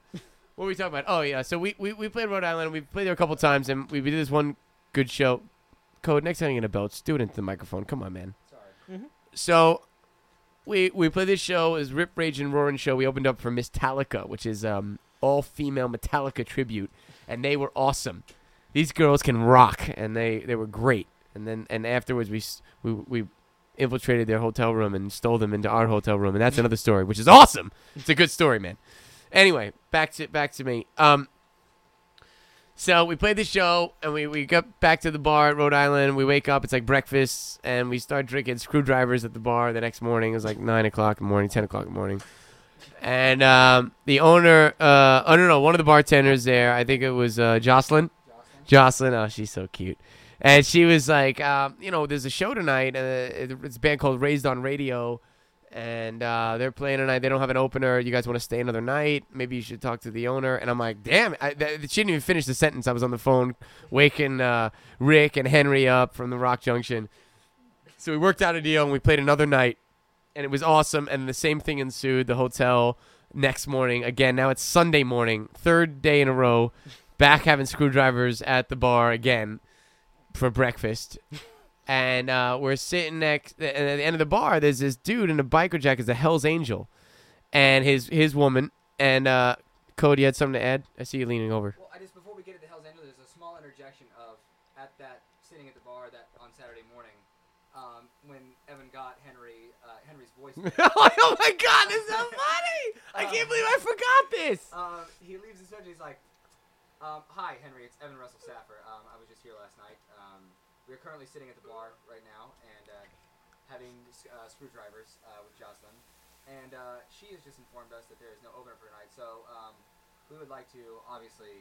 Speaker 1: were we talking about? Oh yeah, so we, we, we played Rhode Island. We played there a couple times, and we, we did this one good show. Code next time you're gonna belch, do it into the microphone. Come on, man.
Speaker 3: Sorry.
Speaker 1: So we we played this show is Rip Rage and Roaring show. We opened up for Miss Metallica, which is um all female Metallica tribute, and they were awesome. These girls can rock, and they they were great. And then and afterwards we we we infiltrated their hotel room and stole them into our hotel room, and that's another story, which is awesome. It's a good story, man. Anyway, back to back to me. Um. So we played the show and we, we got back to the bar at Rhode Island. We wake up, it's like breakfast, and we start drinking screwdrivers at the bar the next morning. It was like 9 o'clock in the morning, 10 o'clock in the morning. And um, the owner, uh, I don't know, one of the bartenders there, I think it was uh, Jocelyn.
Speaker 3: Jocelyn?
Speaker 1: Jocelyn, oh, she's so cute. And she was like, um, you know, there's a show tonight. Uh, it's a band called Raised on Radio, and uh, they're playing tonight. They don't have an opener. You guys want to stay another night? Maybe you should talk to the owner. And I'm like, damn, I, th- she didn't even finish the sentence. I was on the phone waking uh, Rick and Henry up from the Rock Junction. So we worked out a deal, and we played another night, and it was awesome. And the same thing ensued. The hotel next morning again. Now it's Sunday morning, third day in a row, back having screwdrivers at the bar again for breakfast. And uh, we're sitting next, and at the end of the bar, there's this dude in a biker jacket, it's a Hell's Angel, and his his woman. And uh, Cody you had something to add. I see you leaning over.
Speaker 3: Well, I just before we get to the Hell's Angel, there's a small interjection of at that sitting at the bar that on Saturday morning, um, when Evan got Henry uh, Henry's voice.
Speaker 1: oh my God, this is so funny! I can't believe I forgot this.
Speaker 3: um, he leaves the message. He's like, um, "Hi, Henry. It's Evan Russell Saffer. Um, I was just here last night. Um, we are currently sitting at the bar right now and uh, having uh, screwdrivers uh, with Jocelyn, and uh, she has just informed us that there is no opener for tonight. So um, we would like to obviously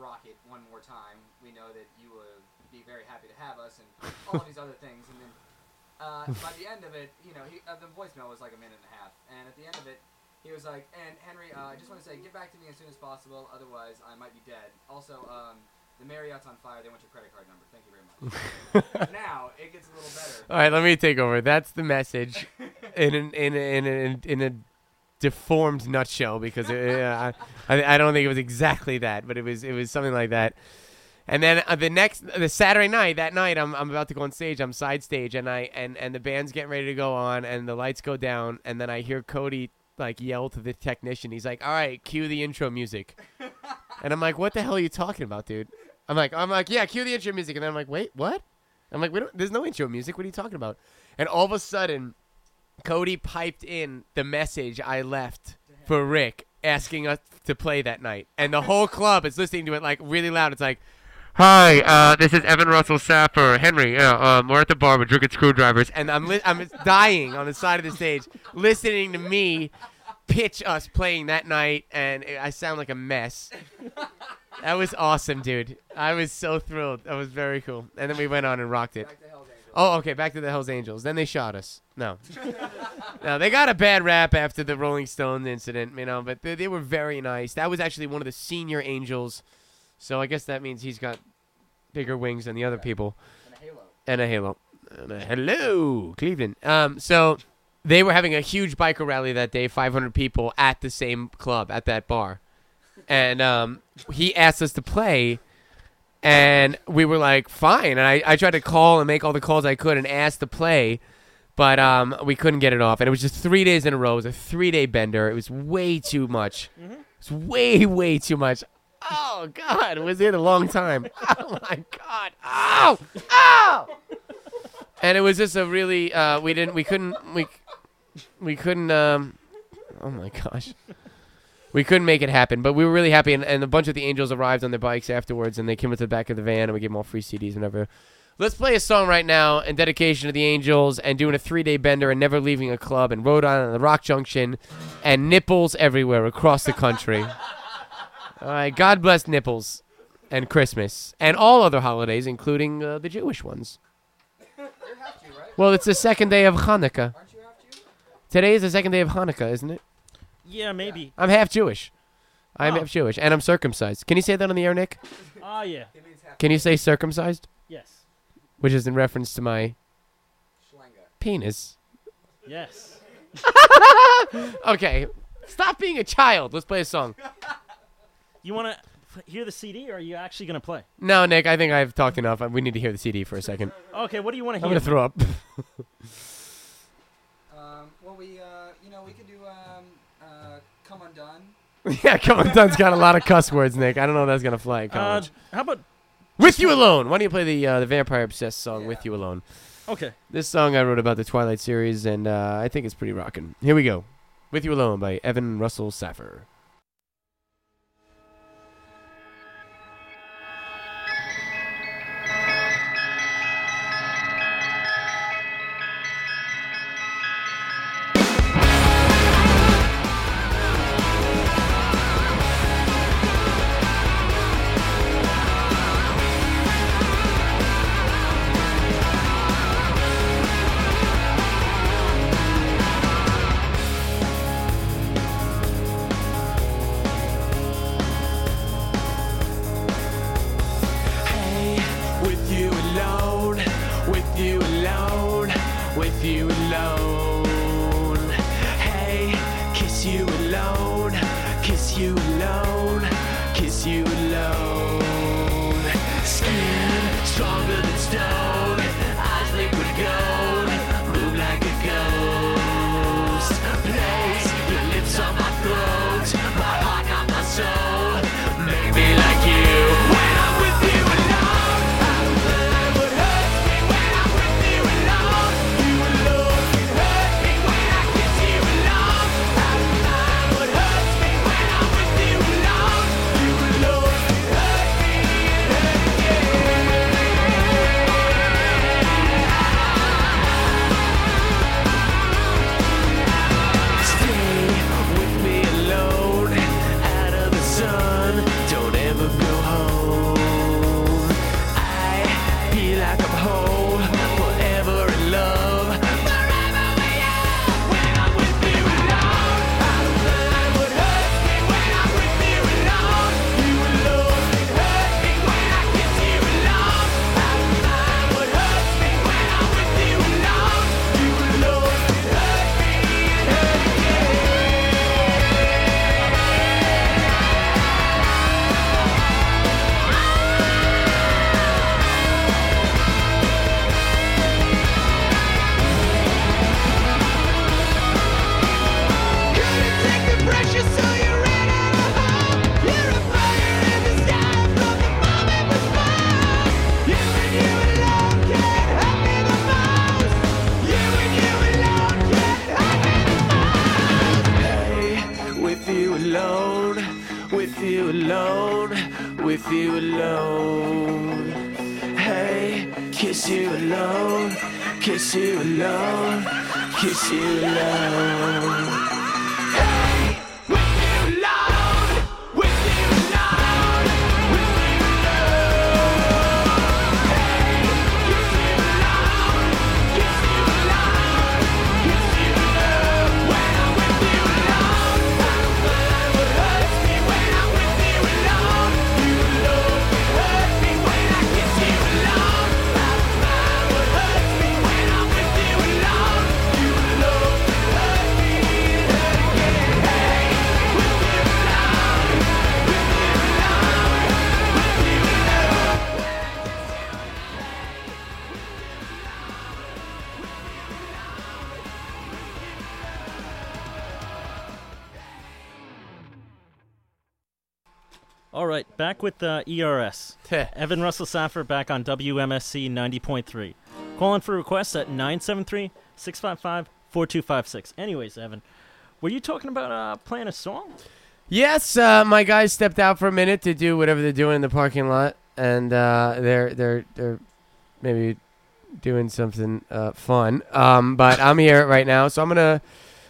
Speaker 3: rock it one more time. We know that you would be very happy to have us, and all of these other things. And then uh, by the end of it, you know, he, uh, the voicemail was like a minute and a half, and at the end of it. He was like, and Henry, uh, I just want to say, get back to me as soon as possible. Otherwise, I might be dead. Also, um, the Marriott's on fire. They want your credit card number. Thank you very much. now it gets a little better.
Speaker 1: All right, let me take over. That's the message in an, in a, in a, in a deformed nutshell because it, uh, I I don't think it was exactly that, but it was it was something like that. And then uh, the next the Saturday night, that night I'm I'm about to go on stage. I'm side stage and I and and the band's getting ready to go on and the lights go down and then I hear Cody like yell to the technician. He's like, "All right, cue the intro music." and I'm like, "What the hell are you talking about, dude?" I'm like, I'm like, "Yeah, cue the intro music." And then I'm like, "Wait, what?" I'm like, we don't, "There's no intro music. What are you talking about?" And all of a sudden, Cody piped in the message I left for Rick asking us to play that night. And the whole club is listening to it like really loud. It's like, Hi, uh, this is Evan Russell Saffer. Henry, yeah, um, we're at the bar, we're drinking screwdrivers. And I'm, li- I'm dying on the side of the stage listening to me pitch us playing that night. And I sound like a mess. That was awesome, dude. I was so thrilled. That was very cool. And then we went on and rocked it.
Speaker 3: Back to Hell's Angels.
Speaker 1: Oh, okay. Back to the Hell's Angels. Then they shot us. No, no, they got a bad rap after the Rolling Stones incident, you know. But they, they were very nice. That was actually one of the senior Angels, so I guess that means he's got bigger wings than the other people
Speaker 3: And a halo.
Speaker 1: and a halo. And a hello, Cleveland. Um, so they were having a huge biker rally that day, 500 people at the same club at that bar, and um, he asked us to play, and we were like, fine. And I, I tried to call and make all the calls I could and ask to play, but um, we couldn't get it off. And it was just three days in a row. It was a three day bender. It was way too much. It was way, way too much. Oh God, was it a long time? Oh my God! Oh, oh! and it was just a really uh, we didn't we couldn't we we couldn't um oh my gosh we couldn't make it happen but we were really happy and, and a bunch of the angels arrived on their bikes afterwards and they came into the back of the van and we gave them all free cds and whatever let's play a song right now in dedication to the angels and doing a three-day bender and never leaving a club in rhode island and the rock junction and nipples everywhere across the country all right god bless nipples and christmas and all other holidays including uh, the jewish ones
Speaker 3: You have to, right?
Speaker 1: well, it's the second day of Hanukkah.
Speaker 3: Aren't you have?
Speaker 1: Today is the second day of Hanukkah, isn't it?
Speaker 2: Yeah, maybe.
Speaker 1: I'm half Jewish. I'm
Speaker 2: Oh.
Speaker 1: half Jewish, and I'm circumcised. Can you say that on the air, Nick?
Speaker 2: Ah, yeah.
Speaker 3: It means half
Speaker 1: Can you say circumcised?
Speaker 2: Yes.
Speaker 1: Which is in reference to my
Speaker 3: Schlenga.
Speaker 1: penis.
Speaker 2: Yes.
Speaker 1: Okay, stop being a child. Let's play a song.
Speaker 2: You want to hear the CD, or are you actually gonna play?
Speaker 1: No, Nick, I think I've talked enough. We need to hear the CD for a second.
Speaker 2: Okay. What do you want to hear?
Speaker 1: I'm
Speaker 2: hear?
Speaker 1: gonna throw up.
Speaker 3: Um, well, we, uh, you know, we could do, um, uh, Come Undone.
Speaker 1: yeah, Come Undone's got a lot of cuss words, Nick. I don't know if that's gonna fly at
Speaker 2: uh,
Speaker 1: college.
Speaker 2: how about?
Speaker 1: With you alone. Why don't you play the uh, the Vampire Obsessed song
Speaker 3: Yeah.
Speaker 1: "With You Alone"?
Speaker 2: Okay.
Speaker 1: This song I wrote about the Twilight series, and uh, I think it's pretty rocking. Here we go. With You Alone by Evan Russell Saffer.
Speaker 4: Kiss you alone,
Speaker 2: back with uh, ERS. Evan Russell Saffer back on WMSC 90.3. Calling for requests at 973 655 4256. Anyways, Evan, were you talking about uh, playing a song?
Speaker 1: Yes, uh, my guys stepped out for a minute to do whatever they're doing in the parking lot, and uh, they're they're they're maybe doing something uh, fun. Um, but I'm here right now, so I'm gonna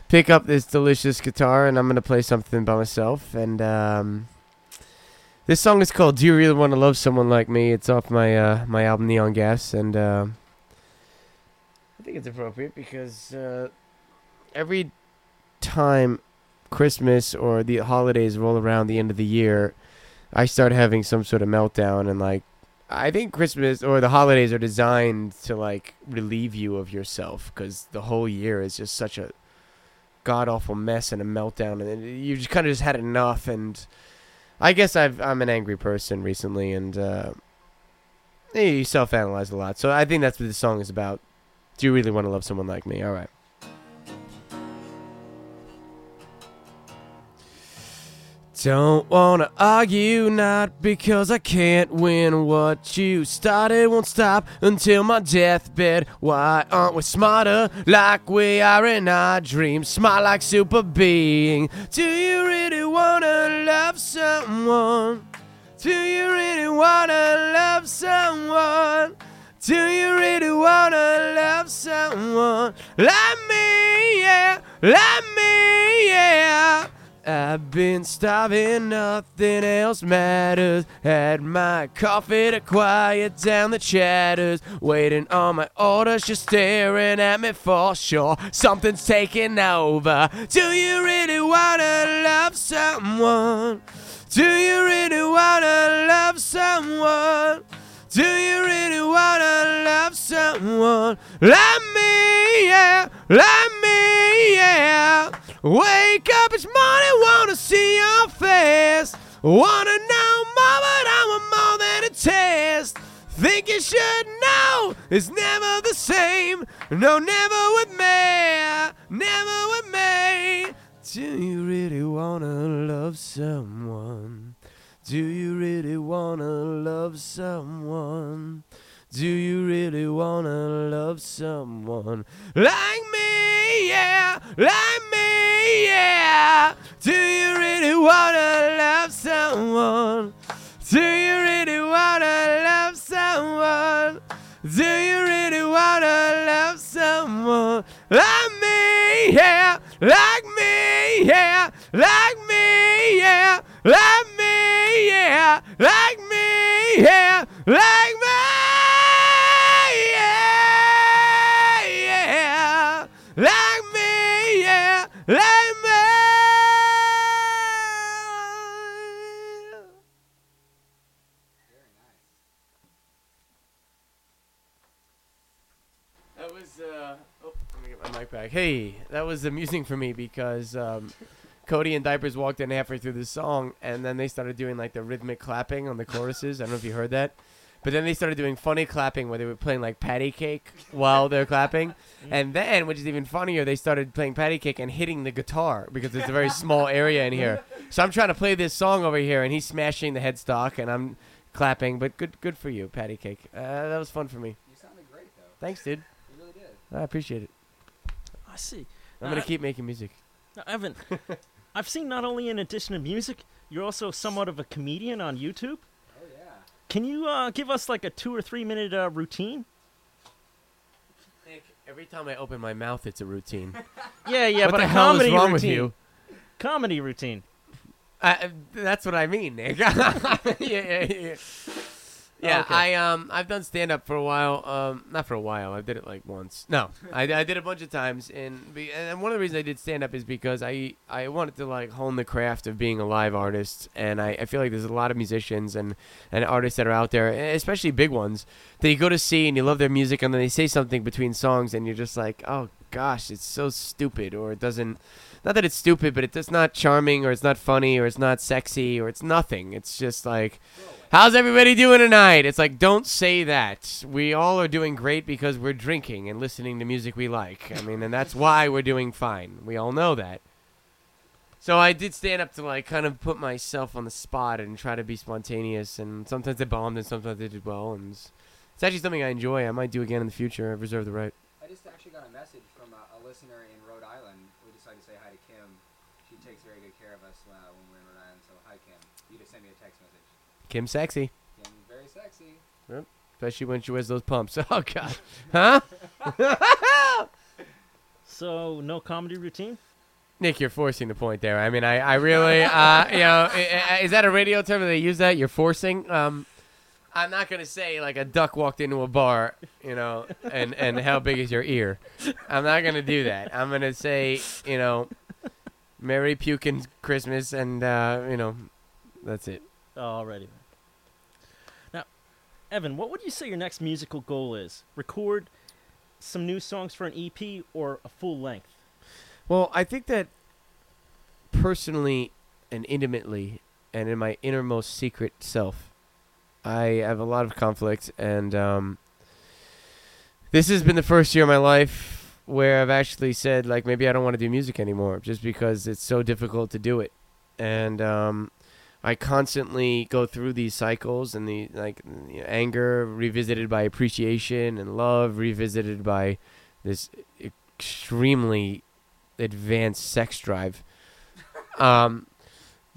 Speaker 1: pick up this delicious guitar and I'm gonna play something by myself. And um, this song is called "Do You Really Want to Love Someone Like Me?" It's off my uh, my album Neon Gas, and uh, I think it's appropriate because uh, every time Christmas or the holidays roll around the end of the year, I start having some sort of meltdown and like I think Christmas or the holidays are designed to like relieve you of yourself cuz the whole year is just such a god awful mess and a meltdown and you just kind of just had enough and I guess I've I'm an angry person recently and uh you self-analyze a lot. So I think that's what this song is about. Do you really want to love someone like me? All right. Don't wanna argue, not because I can't win. What you started won't stop until my deathbed. Why aren't we smarter like we are in our dreams? Smart like super being. Do you really wanna love someone? Do you really wanna love someone? Do you really wanna love someone like me? Yeah, like me, yeah. I've been starving, nothing else matters. Had my coffee to quiet down the chatters. Waiting on my orders, just staring at me for sure. Something's taking over. Do you really wanna love someone? Do you really wanna love someone? Do you really wanna love someone like me? Yeah, like me, yeah. Wake up each morning, wanna see your face. Wanna know more, but I'm more than a test. Think you should know it's never the same. No, never with me, never with me. Do you really wanna love someone? Do you really wanna love someone? Do you really wanna love someone like me? Yeah, like me, yeah. Do you really wanna love someone? Do you really wanna love someone? Do you really wanna love someone like me? Yeah, like me, yeah, like me, yeah, like me, yeah, like me, yeah, like back. Hey, that was amusing for me because um, Cody and Diapers walked in halfway through the song, and then they started doing like the rhythmic clapping on the choruses. I don't know if you heard that, but then they started doing funny clapping where they were playing like patty cake while they're clapping, and then, which is even funnier, they started playing patty cake and hitting the guitar because it's a very small area in here. So I'm trying to play this song over here, and he's smashing the headstock, and I'm clapping. But good, good for you, patty cake. Uh, that was fun for me.
Speaker 3: You sounded great though.
Speaker 1: Thanks, dude.
Speaker 3: You really did.
Speaker 1: I appreciate it.
Speaker 2: I see.
Speaker 1: I'm gonna
Speaker 2: Uh,
Speaker 1: keep making music.
Speaker 2: Now, Evan, I've seen not only in addition to music, you're also somewhat of a comedian on YouTube.
Speaker 3: Oh yeah.
Speaker 2: Can you uh, give us like a two or three minute uh, routine?
Speaker 1: Nick, every time I open my mouth, it's a routine.
Speaker 2: Yeah, yeah,
Speaker 1: what
Speaker 2: but
Speaker 1: the
Speaker 2: a
Speaker 1: hell
Speaker 2: comedy
Speaker 1: is wrong
Speaker 2: routine.
Speaker 1: with you?
Speaker 2: Comedy routine.
Speaker 1: Uh, that's what I mean, Nick. yeah, yeah, yeah. Yeah,
Speaker 2: Okay.
Speaker 1: I um I've done stand up for a while. Um, not for a while. I did it like once. No, I, I did a bunch of times, and be, and one of the reasons I did stand up is because I I wanted to like hone the craft of being a live artist, and I, I feel like there's a lot of musicians and and artists that are out there, especially big ones, that you go to see and you love their music, and then they say something between songs, and you're just like, oh gosh, it's so stupid, or it doesn't. Not that it's stupid, but it's not charming, or it's not funny, or it's not sexy, or it's nothing. It's just like. How's everybody doing tonight? It's like, don't say that. We all are doing great because we're drinking and listening to music we like. I mean, and that's why we're doing fine. We all know that. So I did stand up to like kind of put myself on the spot and try to be spontaneous. And sometimes they bombed, and sometimes they did well. And it's, it's actually something I enjoy. I might do again in the future. I reserve the right.
Speaker 3: I just actually got a message from a, a listener in Rhode Island. We decided to say hi to Kim. She takes very good care of us uh, when we're in Rhode Island. So hi, Kim. You just send me a text message.
Speaker 1: Kim sexy,
Speaker 3: Kim, very sexy.
Speaker 1: especially when she wears those pumps. Oh God, huh?
Speaker 2: So no comedy routine.
Speaker 1: Nick, you're forcing the point there. I mean, I, I really, uh, you know, i- i- is that a radio term that they use that? You're forcing. Um, I'm not gonna say like a duck walked into a bar, you know, and and how big is your ear? I'm not gonna do that. I'm gonna say, you know, Merry Pukin Christmas, and uh, you know, that's it.
Speaker 2: Alrighty. Now, Evan, what would you say your next musical goal is? Record some new songs for an EP or a full length?
Speaker 1: Well, I think that personally and intimately, and in my innermost secret self, I have a lot of conflict, and um, this has been the first year of my life where I've actually said, like, maybe I don't want to do music anymore, just because it's so difficult to do it, and um, I constantly go through these cycles and the like you know, anger revisited by appreciation and love revisited by this extremely advanced sex drive. Um,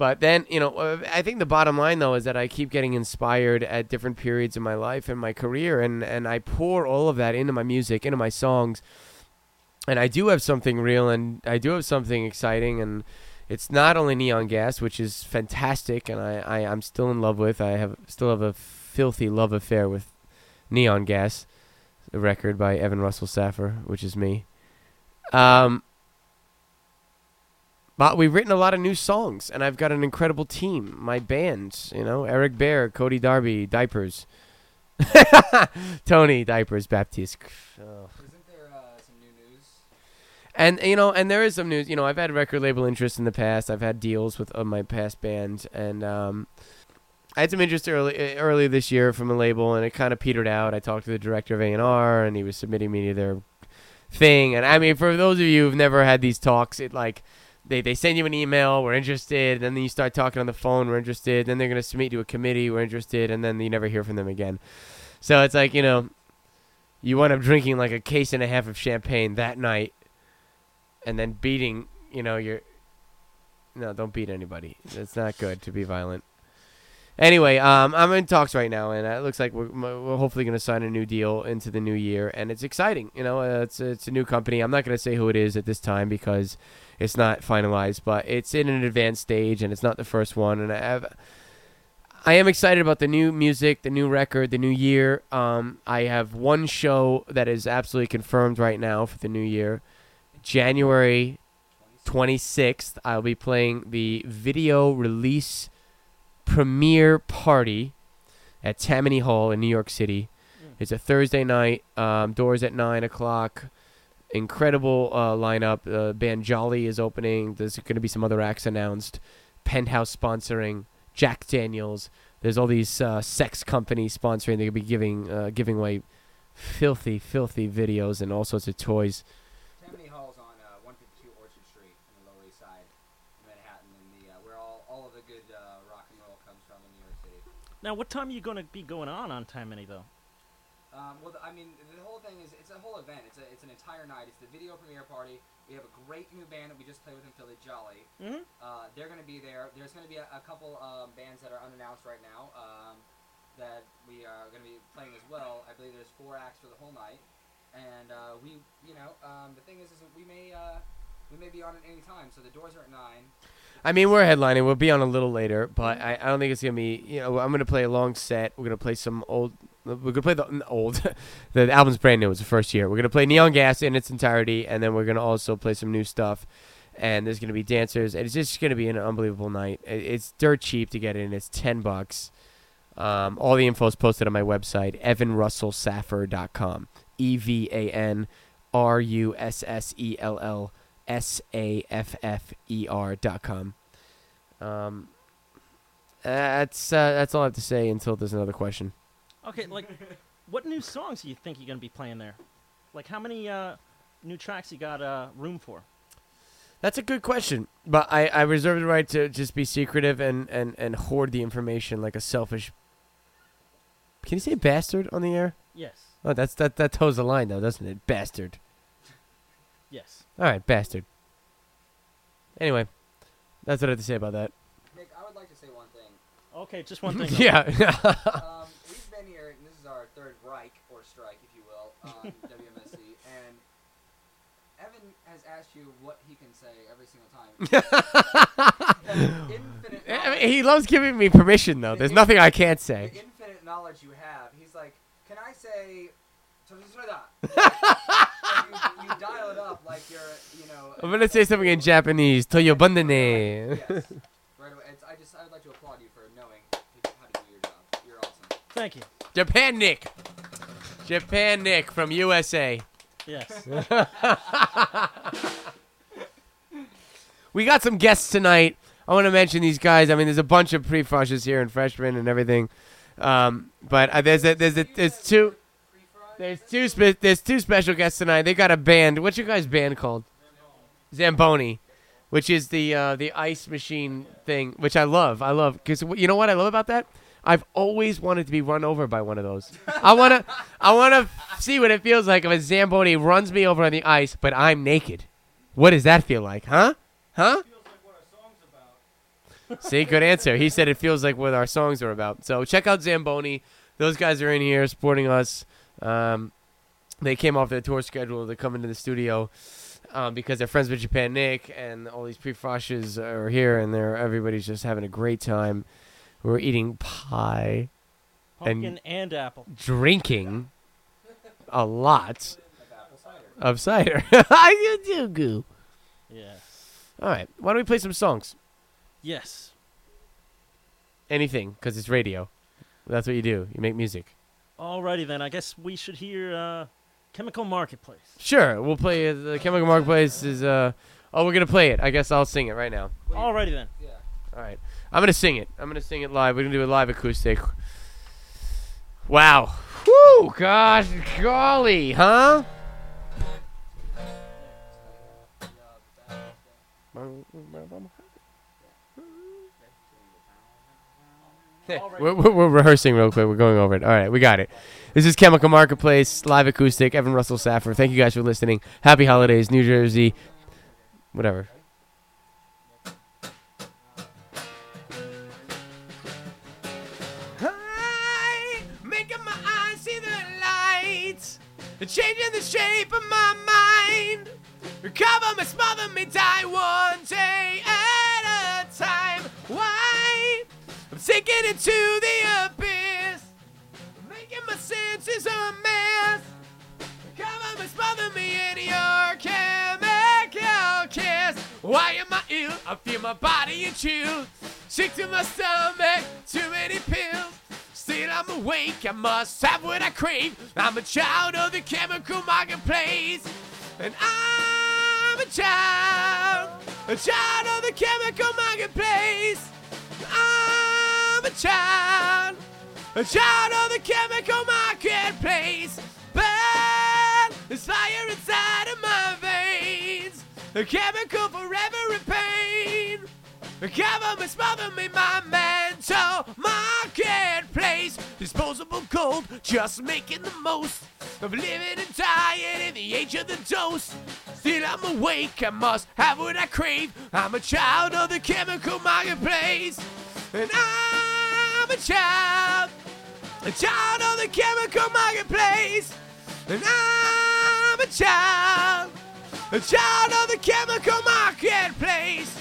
Speaker 1: but then, you know, uh, I think the bottom line though is that I keep getting inspired at different periods in my life and my career, and and I pour all of that into my music, into my songs, and I do have something real, and I do have something exciting, and it's not only Neon Gas, which is fantastic, and I, I I'm still in love with. I have still have a filthy love affair with Neon Gas, the record by Evan Russell Saffer, which is me. Um, but we've written a lot of new songs, and I've got an incredible team. My band, you know, Eric Bear, Cody Darby, Diapers, Tony Diapers, Baptiste. Oh.
Speaker 3: Isn't there uh, some new news?
Speaker 1: And you know, and there is some news. You know, I've had record label interest in the past. I've had deals with uh, my past band, and um, I had some interest early uh, early this year from a label, and it kind of petered out. I talked to the director of A and R, and he was submitting me to their thing. And I mean, for those of you who've never had these talks, it like they they send you an email, we're interested, and then you start talking on the phone, we're interested. Then they're gonna submit you to a committee, we're interested, and then you never hear from them again. So it's like you know, you wind up drinking like a case and a half of champagne that night and then beating, you know, your no, don't beat anybody. It's not good to be violent. Anyway, um, I'm in talks right now, and it looks like we're, we're hopefully going to sign a new deal into the new year, and it's exciting. You know, uh, it's it's a new company. I'm not going to say who it is at this time because it's not finalized, but it's in an advanced stage, and it's not the first one. And I have, I am excited about the new music, the new record, the new year. Um, I have one show that is absolutely confirmed right now for the new year. January 26th, I'll be playing the video release premiere party at Tammany Hall in New York City. It's a Thursday night, um, doors at 9 o'clock. Incredible uh, lineup. Uh, band Jolly is opening. There's going to be some other acts announced. Penthouse sponsoring. Jack Daniels. There's all these uh, sex companies sponsoring. They're going to be giving uh, giving away filthy, filthy videos and all sorts of toys.
Speaker 3: Tammany Hall's on uh, 152 Orchard Street in the Lower East Side, Manhattan, and the uh, where all, all of the good uh, rock and roll comes from in New York City.
Speaker 2: Now, what time are you going to be going on on Tammany though?
Speaker 3: Um, well, I mean, the whole thing is it's a whole event. It's a it's an entire night. It's the video premiere party. We have a great new band that we just played with in Philly, Jolly.
Speaker 2: Mm-hmm.
Speaker 3: Uh, they're going to be there. There's going to be a, a couple um, bands that are unannounced right now um, that we are going to be playing as well. I believe there's four acts for the whole night, and uh, we, you know, um, the thing is, is that we may uh, we may be on at any time. So the doors are at nine.
Speaker 1: I mean, we're headlining. We'll be on a little later, but I, I don't think it's gonna be. You know, I'm gonna play a long set. We're gonna play some old. We're gonna play the old. the album's brand new. It's the first year. We're gonna play Neon Gas in its entirety, and then we're gonna also play some new stuff. And there's gonna be dancers, and it's just gonna be an unbelievable night. It's dirt cheap to get in. It's ten bucks. Um, all the info is posted on my website, evanrussellsaffer.com. E V A N R U S S E L L S A F F E R dot com. Um, that's uh, that's all I have to say until there's another question.
Speaker 2: Okay, like, what new songs do you think you're going to be playing there? Like, how many uh, new tracks you got uh, room for?
Speaker 1: That's a good question, but I, I reserve the right to just be secretive and, and, and hoard the information like a selfish. Can you say bastard on the air?
Speaker 2: Yes.
Speaker 1: Oh, that's that that toes the line though, doesn't it? Bastard.
Speaker 2: Yes.
Speaker 1: All right, bastard. Anyway, that's what I have to say about that.
Speaker 3: Nick, I would like to say one thing.
Speaker 2: Okay, just one thing. though.
Speaker 1: yeah.
Speaker 3: Um, we've been here, and this is our third Reich, or strike, if you will, on WMSC, and Evan has asked you what he can say every single time. The infinite
Speaker 1: I mean, he loves giving me permission though. There's nothing I can't say.
Speaker 3: the
Speaker 1: say.
Speaker 3: infinite knowledge you have. He's like, can I say? And you, you dial it up like you're, you know.
Speaker 1: I'm gonna say something in Japanese. Toyobundane.
Speaker 3: Yes. Right away. It's, I just, I would like to applaud you for knowing how to do your job. You're awesome.
Speaker 2: Thank you.
Speaker 1: Japan Nick. Japan Nick from USA.
Speaker 2: Yes.
Speaker 1: We got some guests tonight. I want to mention these guys. I mean, there's a bunch of pre-freshers here and freshmen and everything. Um, but uh, there's a, there's a, there's two there's two spe- there's two special guests tonight. They got a band. What's your guys' band called? Zamboni, which is the uh, the ice machine thing, which I love. I love because you know what I love about that. I've always wanted to be run over by one of those. I wanna I wanna see what it feels like if a Zamboni runs me over on the ice, but I'm naked. What does that feel like, huh? Huh? Feels like what our song's about. See, good answer. He said it feels like what our songs are about. So check out Zamboni. Those guys are in here supporting us. Um, they came off their tour schedule. They're coming to the studio um, because they're friends with Japan Nick and all these pre-froshes are here, and they're everybody's just having a great time. We're eating pie,
Speaker 2: Pumpkin and apple.
Speaker 1: drinking a lot
Speaker 3: Like cider.
Speaker 1: of cider. you do goo.
Speaker 2: Yeah.
Speaker 1: All right, why don't we play some songs?
Speaker 2: Yes.
Speaker 1: Anything, because it's radio. That's what you do. You make music.
Speaker 2: Alrighty then. I guess we should hear uh, Chemical Marketplace.
Speaker 1: Sure, we'll play it. The Chemical Marketplace is. uh Oh, we're gonna play it. I guess I'll sing it right now.
Speaker 3: What
Speaker 2: Alrighty then.
Speaker 3: Yeah.
Speaker 1: All right, I'm gonna sing it. I'm gonna sing it live. We're gonna do a live acoustic. Wow. Whoo! Gosh, golly, huh? We're, we're, we're rehearsing real quick. We're going over it. All right, we got it. This is Chemical Marketplace live acoustic. Evan Russell Saffer. Thank you guys for listening. Happy holidays, New Jersey. Whatever. I making my eyes see the lights, changing the shape of my mind. Recover me, smother me, die one day sinking into the abyss, making my senses a mess. Cover me, smother me in your chemical kiss. Why am I ill? I feel my body in chill. Sick to my stomach, too many pills. Still I'm awake, I must have what I crave. I'm a child of the chemical marketplace. And I'm a child, a child of the chemical marketplace. I'm a child, a child of the chemical marketplace. But there's fire inside of my veins, a chemical forever in pain. Cover me, smother me, my mental marketplace. Disposable gold, just making the most of living and dying in the age of the dose. Still, I'm awake, I must have what I crave. I'm a child of the chemical marketplace. And I'm a child, a child of the chemical marketplace. And I'm a child, a child of the chemical marketplace.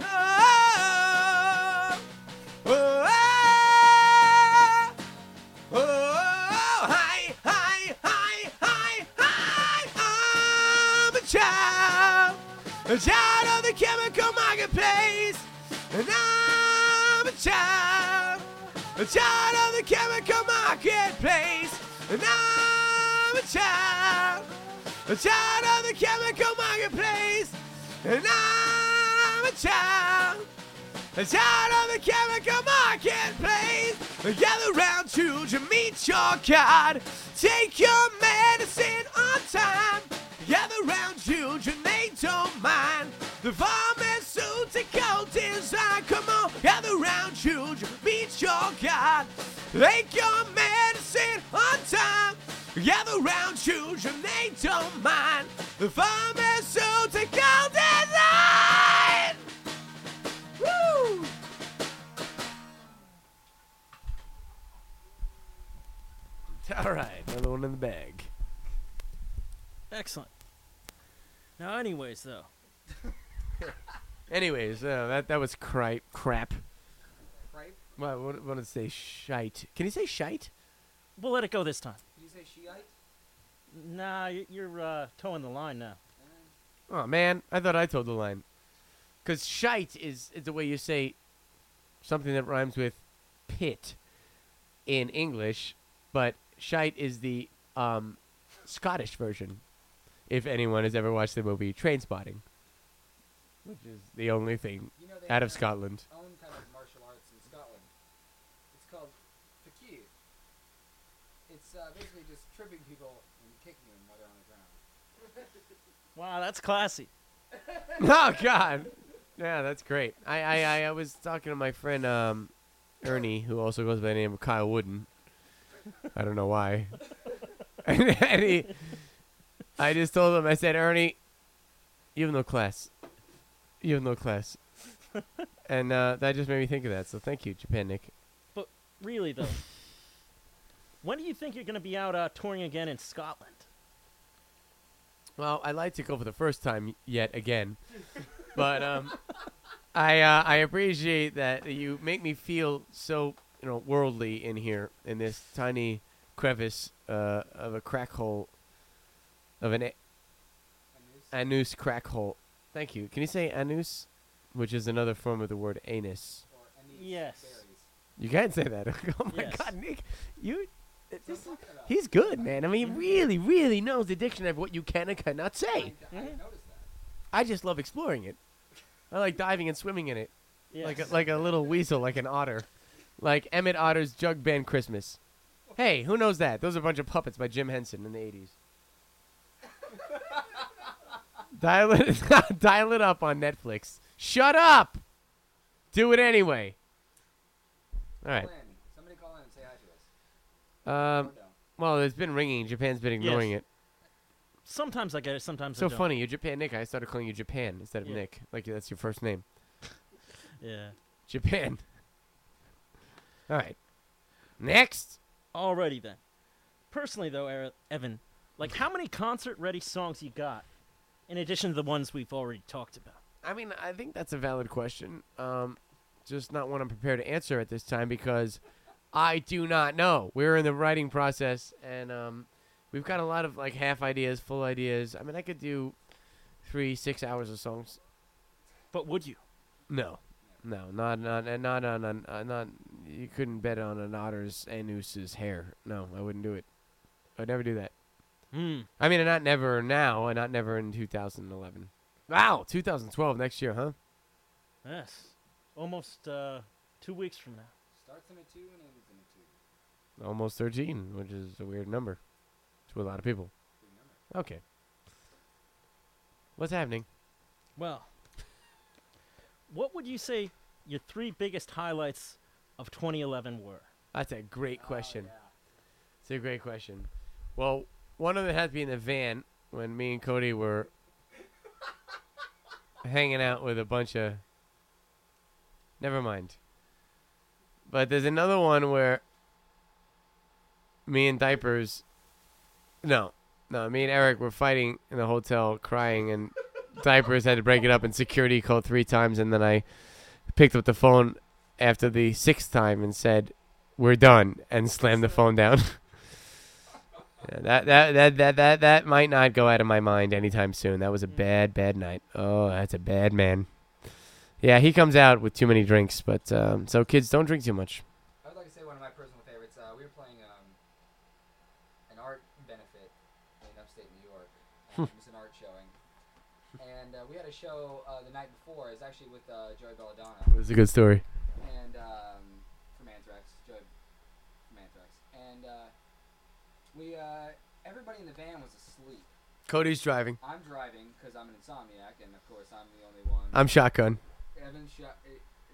Speaker 1: Oh, oh, oh, oh, hi, hi, hi, hi, hi. I'm a child, a child of the chemical marketplace. And I'm child, a child of the chemical marketplace. And I'm a child, a child of the chemical marketplace. And I'm a child, a child of the chemical marketplace. Gather round children, meet your God. Take your medicine on time. Gather round children. Mate your mind. The pharmaceutical design. Come on, gather round, children, meet your God. Take your medicine on time. Gather round, children, they don't mind. The pharmaceutical design. Woo! All right, another one in the bag.
Speaker 2: Excellent. Now, anyways, though,
Speaker 1: Anyways, uh, that that was cri- crap.
Speaker 3: Right?
Speaker 1: Well, I want want to say shite. Can you say shite?
Speaker 2: we'll let it go this time.
Speaker 3: Did you say Shiite?
Speaker 2: Nah, y- you're uh, toeing the line now.
Speaker 1: Oh man, I thought I told the line. Cause shite is, is the way you say something that rhymes with pit in English, but shite is the um, Scottish version. If anyone has ever watched the movie Train Spotting, which is the only thing
Speaker 3: You know they
Speaker 1: out of Scotland.
Speaker 3: Own kind of martial arts in Scotland. It's called fakir. It's uh, basically just tripping people and kicking them while they're on the ground.
Speaker 2: Wow, that's classy.
Speaker 1: oh God, yeah, that's great. I, I, I, I was talking to my friend um, Ernie, who also goes by the name of Kyle Wooden. I don't know why. and he, I just told him, I said, Ernie, you have no class. You have no class. and uh, that just made me think of that. So thank you, Japan Nick.
Speaker 2: But really, though. when do you think you're going to be out uh, touring again in Scotland?
Speaker 1: Well, I'd like to go for the first time yet again, but um, I uh, I appreciate that you make me feel so you know worldly in here in this tiny crevice uh, of a crack hole of an a- anus crack hole. Thank you. Can you say anus, which is another form of the word anus?
Speaker 3: or anise
Speaker 2: Yes.
Speaker 3: berries.
Speaker 1: You can't say that. oh my
Speaker 2: Yes.
Speaker 1: God, Nick, you.
Speaker 3: That's
Speaker 1: This is,
Speaker 3: what I'm talking about.
Speaker 1: he's good, man. I mean, he really, really knows the dictionary of what you can and cannot say.
Speaker 3: I didn't
Speaker 2: Mhm.
Speaker 3: that.
Speaker 1: I just love exploring it. I like diving and swimming in it.
Speaker 2: Yes.
Speaker 1: Like a, like a little weasel, like an otter, like Emmett Otter's Jug Band Christmas. Hey, who knows that? Those are a bunch of puppets by Jim Henson in the '80s. dial it, dial it up on Netflix. Shut up. Do it anyway. All right.
Speaker 3: Call in. Somebody call in and say hi to us.
Speaker 1: Um. Well, it's been ringing. Japan's been ignoring
Speaker 2: Yes.
Speaker 1: it.
Speaker 2: sometimes I get it, sometimes
Speaker 1: So
Speaker 2: I don't.
Speaker 1: funny. You're Japan Nick. I started calling you Japan instead of
Speaker 2: Yeah.
Speaker 1: Nick. Like that's your first name.
Speaker 2: Yeah.
Speaker 1: Japan. All right. Next.
Speaker 2: Alrighty then. Personally, though, Era- Evan, like how many concert-ready songs you got, in addition to the ones we've already talked about?
Speaker 1: I mean, I think that's a valid question. Um, just not one I'm prepared to answer at this time because I do not know. We're in the writing process, and um, we've got a lot of like half ideas, full ideas. I mean, I could do three, six hours of songs.
Speaker 2: But would you?
Speaker 1: No, no, not not not on an uh, not. You couldn't bet on an otter's anus's hair. No, I wouldn't do it. I'd never do that.
Speaker 2: Hmm.
Speaker 1: I mean, not never now, and not never in 2011. Wow, 2012 next year, huh?
Speaker 2: Yes. Almost uh, two weeks from now.
Speaker 3: Starts in a two and ends in a two.
Speaker 1: Almost 13, which is a weird number to a lot of people. Okay. What's happening?
Speaker 2: Well, what would you say your three biggest highlights of 2011 were?
Speaker 1: That's a great question.
Speaker 3: Oh, yeah.
Speaker 1: It's a great question. Well, one of them had to be in the van when me and Cody were hanging out with a bunch of. Never mind. But there's another one where me and Diapers. No. No, me and Eric were fighting in the hotel, crying, and Diapers had to break it up, and security called three times, and then I picked up the phone after the sixth time and said, "We're done," and slammed the phone down. Yeah, that, that that that that that might not go out of my mind anytime soon. That was a bad bad night. Oh, that's a bad man. Yeah, he comes out with too many drinks, but um, so kids don't drink too much.
Speaker 3: I would like to say one of my personal favorites. Uh, we were playing um, an art benefit in upstate New York. Um, it was an art showing, and uh, we had a show uh, the night before. It was actually with uh, Joey Belladonna
Speaker 1: It was a good story.
Speaker 3: and um, from Anthrax, Joey from Anthrax, and uh, we uh, everybody in the van was asleep.
Speaker 1: Cody's driving.
Speaker 3: I'm driving because I'm an insomniac, and of course I'm the only one.
Speaker 1: I'm shotgun.
Speaker 3: Evan Sh-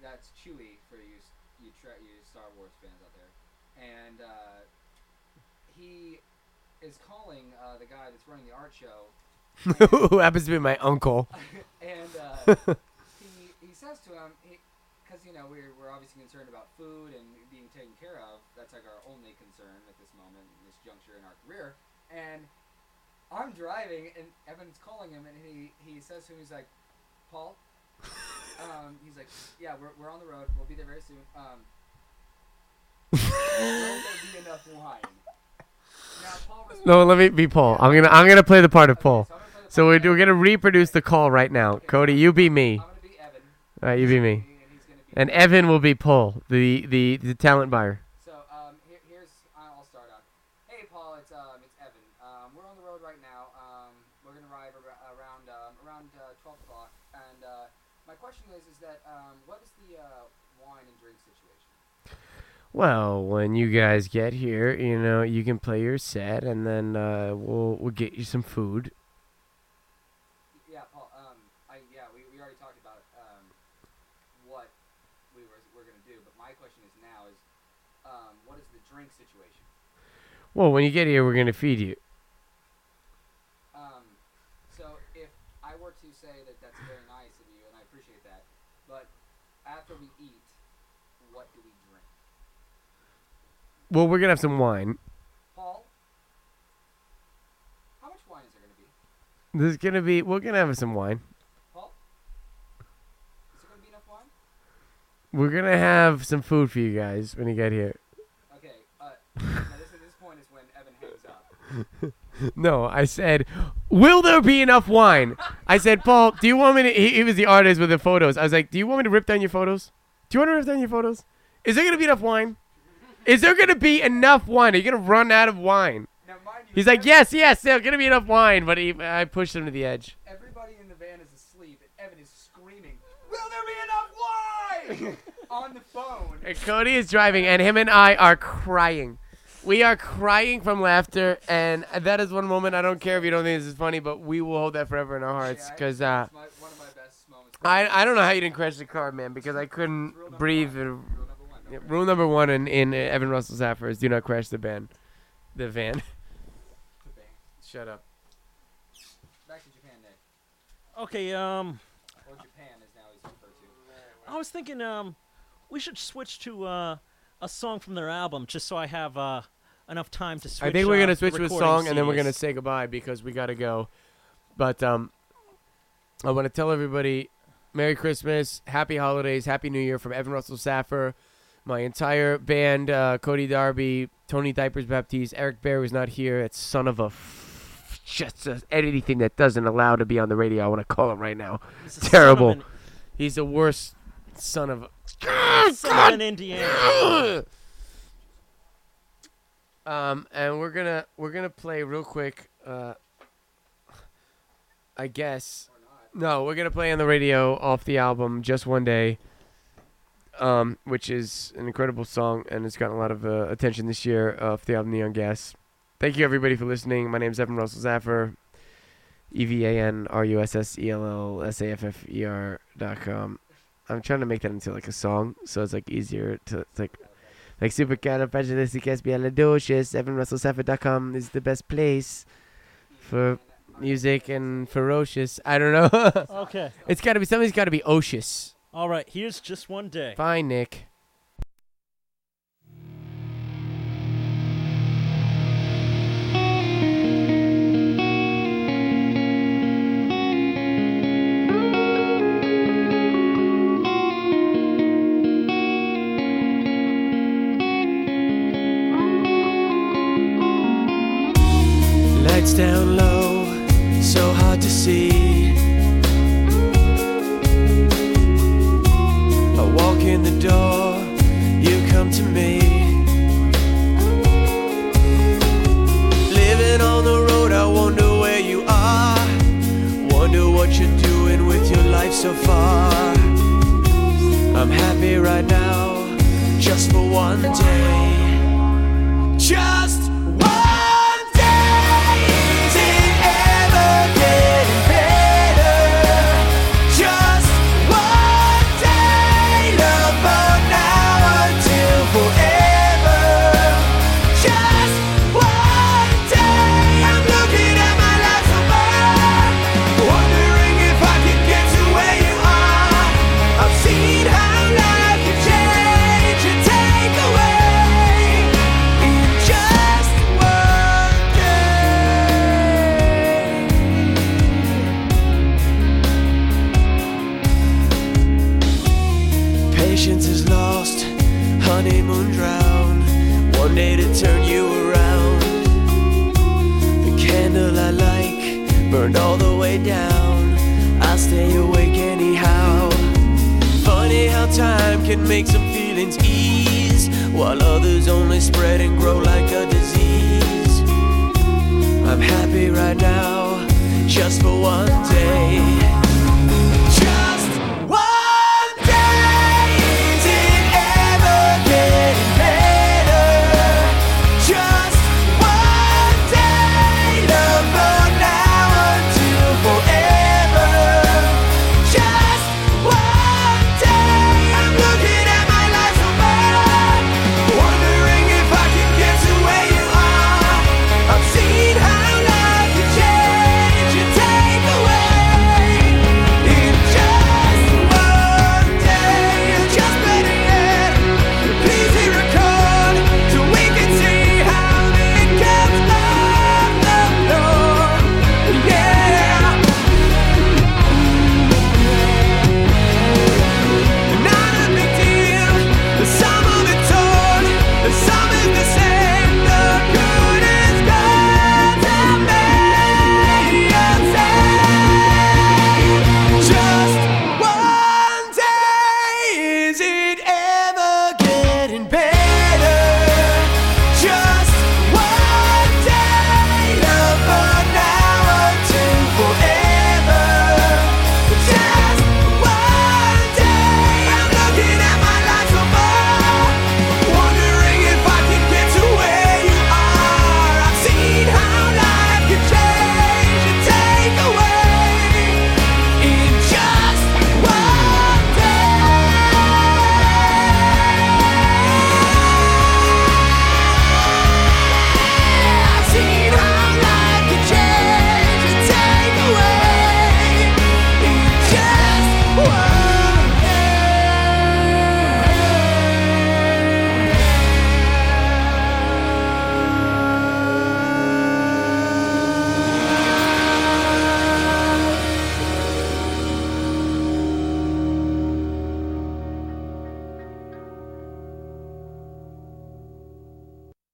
Speaker 3: that's Chewy for you, you, tra- you Star Wars fans out there, and uh, he is calling uh, the guy that's running the art show,
Speaker 1: Who happens to be my uncle.
Speaker 3: and uh, he he says to him, because you know we're we're obviously concerned about food and being taken care of. That's like our only concern at this moment, in this juncture in our career, and. I'm driving and Evan's calling him and he, he says to him he's like, Paul, um, he's like, yeah, we're, we're on the road. We'll be there very soon. Um, will be enough wine? Now, Paul
Speaker 1: No, let me be Paul. I'm gonna I'm gonna play the part of
Speaker 3: Okay,
Speaker 1: Paul.
Speaker 3: so
Speaker 1: So we're, we're gonna reproduce the call right now. Cody, you be me.
Speaker 3: I'm gonna be Evan.
Speaker 1: All right, you be me.
Speaker 3: And be
Speaker 1: And Evan will be Paul, the the the talent buyer.
Speaker 3: So um, here, here's I'll start out. Hey Paul, it's um, it's Evan. Um, we're on the road right now. Um, we're gonna arrive ar- around um, around uh, 12 o'clock. And uh, my question is, is that um, what is the uh, wine and drink situation?
Speaker 1: Well, when you guys get here, you know you can play your set, and then uh, we'll we'll get you some food.
Speaker 3: Yeah, Paul. Um, I yeah, we, we already talked about um, what we were we're gonna do, but my question is now is um, what is the drink situation?
Speaker 1: Well, when you get here, we're gonna feed you.
Speaker 3: Um, so if I were to say that that's very nice of you, and I appreciate that, but after we eat, what do we drink?
Speaker 1: Well, we're gonna have some wine.
Speaker 3: Paul, how much wine is there gonna be?
Speaker 1: There's gonna be we're gonna have some wine.
Speaker 3: Paul, is there gonna be enough wine?
Speaker 1: We're gonna have some food for you guys when you get here.
Speaker 3: Okay. Uh, now this this point is when Evan hangs up.
Speaker 1: No, I said, will there be enough wine? I said, Paul, do you want me to? He, he was the artist with the photos. I was like, do you want me to rip down your photos? Do you want to rip down your photos? Is there gonna be enough wine? Is there gonna be enough wine? Are you gonna run out of wine?
Speaker 3: Now, mind you,
Speaker 1: He's like, yes, yes, there's gonna be enough wine, but he, I pushed him to the edge.
Speaker 3: Everybody in the van is asleep, and Evan is screaming, "Will there be enough wine?" on the phone.
Speaker 1: And Cody is driving, and him and I are crying. We are crying from laughter, and that is one moment. I don't care if you don't think this is funny, but we will hold that forever in our hearts.
Speaker 3: Yeah,
Speaker 1: Because uh,
Speaker 3: it's my, one of my best moments.
Speaker 1: I I don't know how you didn't crash the car, man. Because I couldn't breathe.
Speaker 3: one.
Speaker 1: and-
Speaker 3: Rule number one. don't
Speaker 1: Yeah, rule number one in, in uh, Evan Russell Saffer is do not crash the van. The van. Shut up.
Speaker 3: Back to Japan, Nick.
Speaker 2: Okay, um,
Speaker 3: Or Japan, as now he's referred to.
Speaker 2: I was thinking, um, we should switch to uh, a song from their album, just so I have uh, enough time to switch.
Speaker 1: I think we're
Speaker 2: uh,
Speaker 1: gonna
Speaker 2: the
Speaker 1: switch to a
Speaker 2: recording
Speaker 1: song and then we're gonna say goodbye because we gotta go. But um, I want to tell everybody, Merry Christmas, Happy Holidays, Happy New Year from Evan Russell Saffer, my entire band, uh, Cody Darby, Tony Diapers Baptiste, Eric Bear was not here. It's son of a. F- just uh, anything that doesn't allow to be on the radio. I want to call him right now.
Speaker 2: He's the son of
Speaker 1: terrible.
Speaker 2: an-
Speaker 1: He's the worst son of a.
Speaker 2: son of an Indiana.
Speaker 1: Um, and we're gonna we're gonna play real quick. Uh, I guess no, we're gonna play on the radio off the album "Just One Day," um, which is an incredible song and it's gotten a lot of uh, attention this year off the album "Neon Gas." Thank you everybody for listening. My name is Evan Russell Saffer, E V A N R U S S E L L S A F F E R dot com. I'm trying to make that into like a song, so it's like easier to it's like super kind of fragile, like supercalifragilisticexpialidocious. EvanRussellSaffer.com is the best place for music and ferocious. I don't know.
Speaker 2: Okay.
Speaker 1: it's got to be something's got to be ocious.
Speaker 2: All right. Here's just one day.
Speaker 1: Fine, Nick. Can make some feelings ease, while others only spread and grow like a disease. I'm happy right now, just for one day.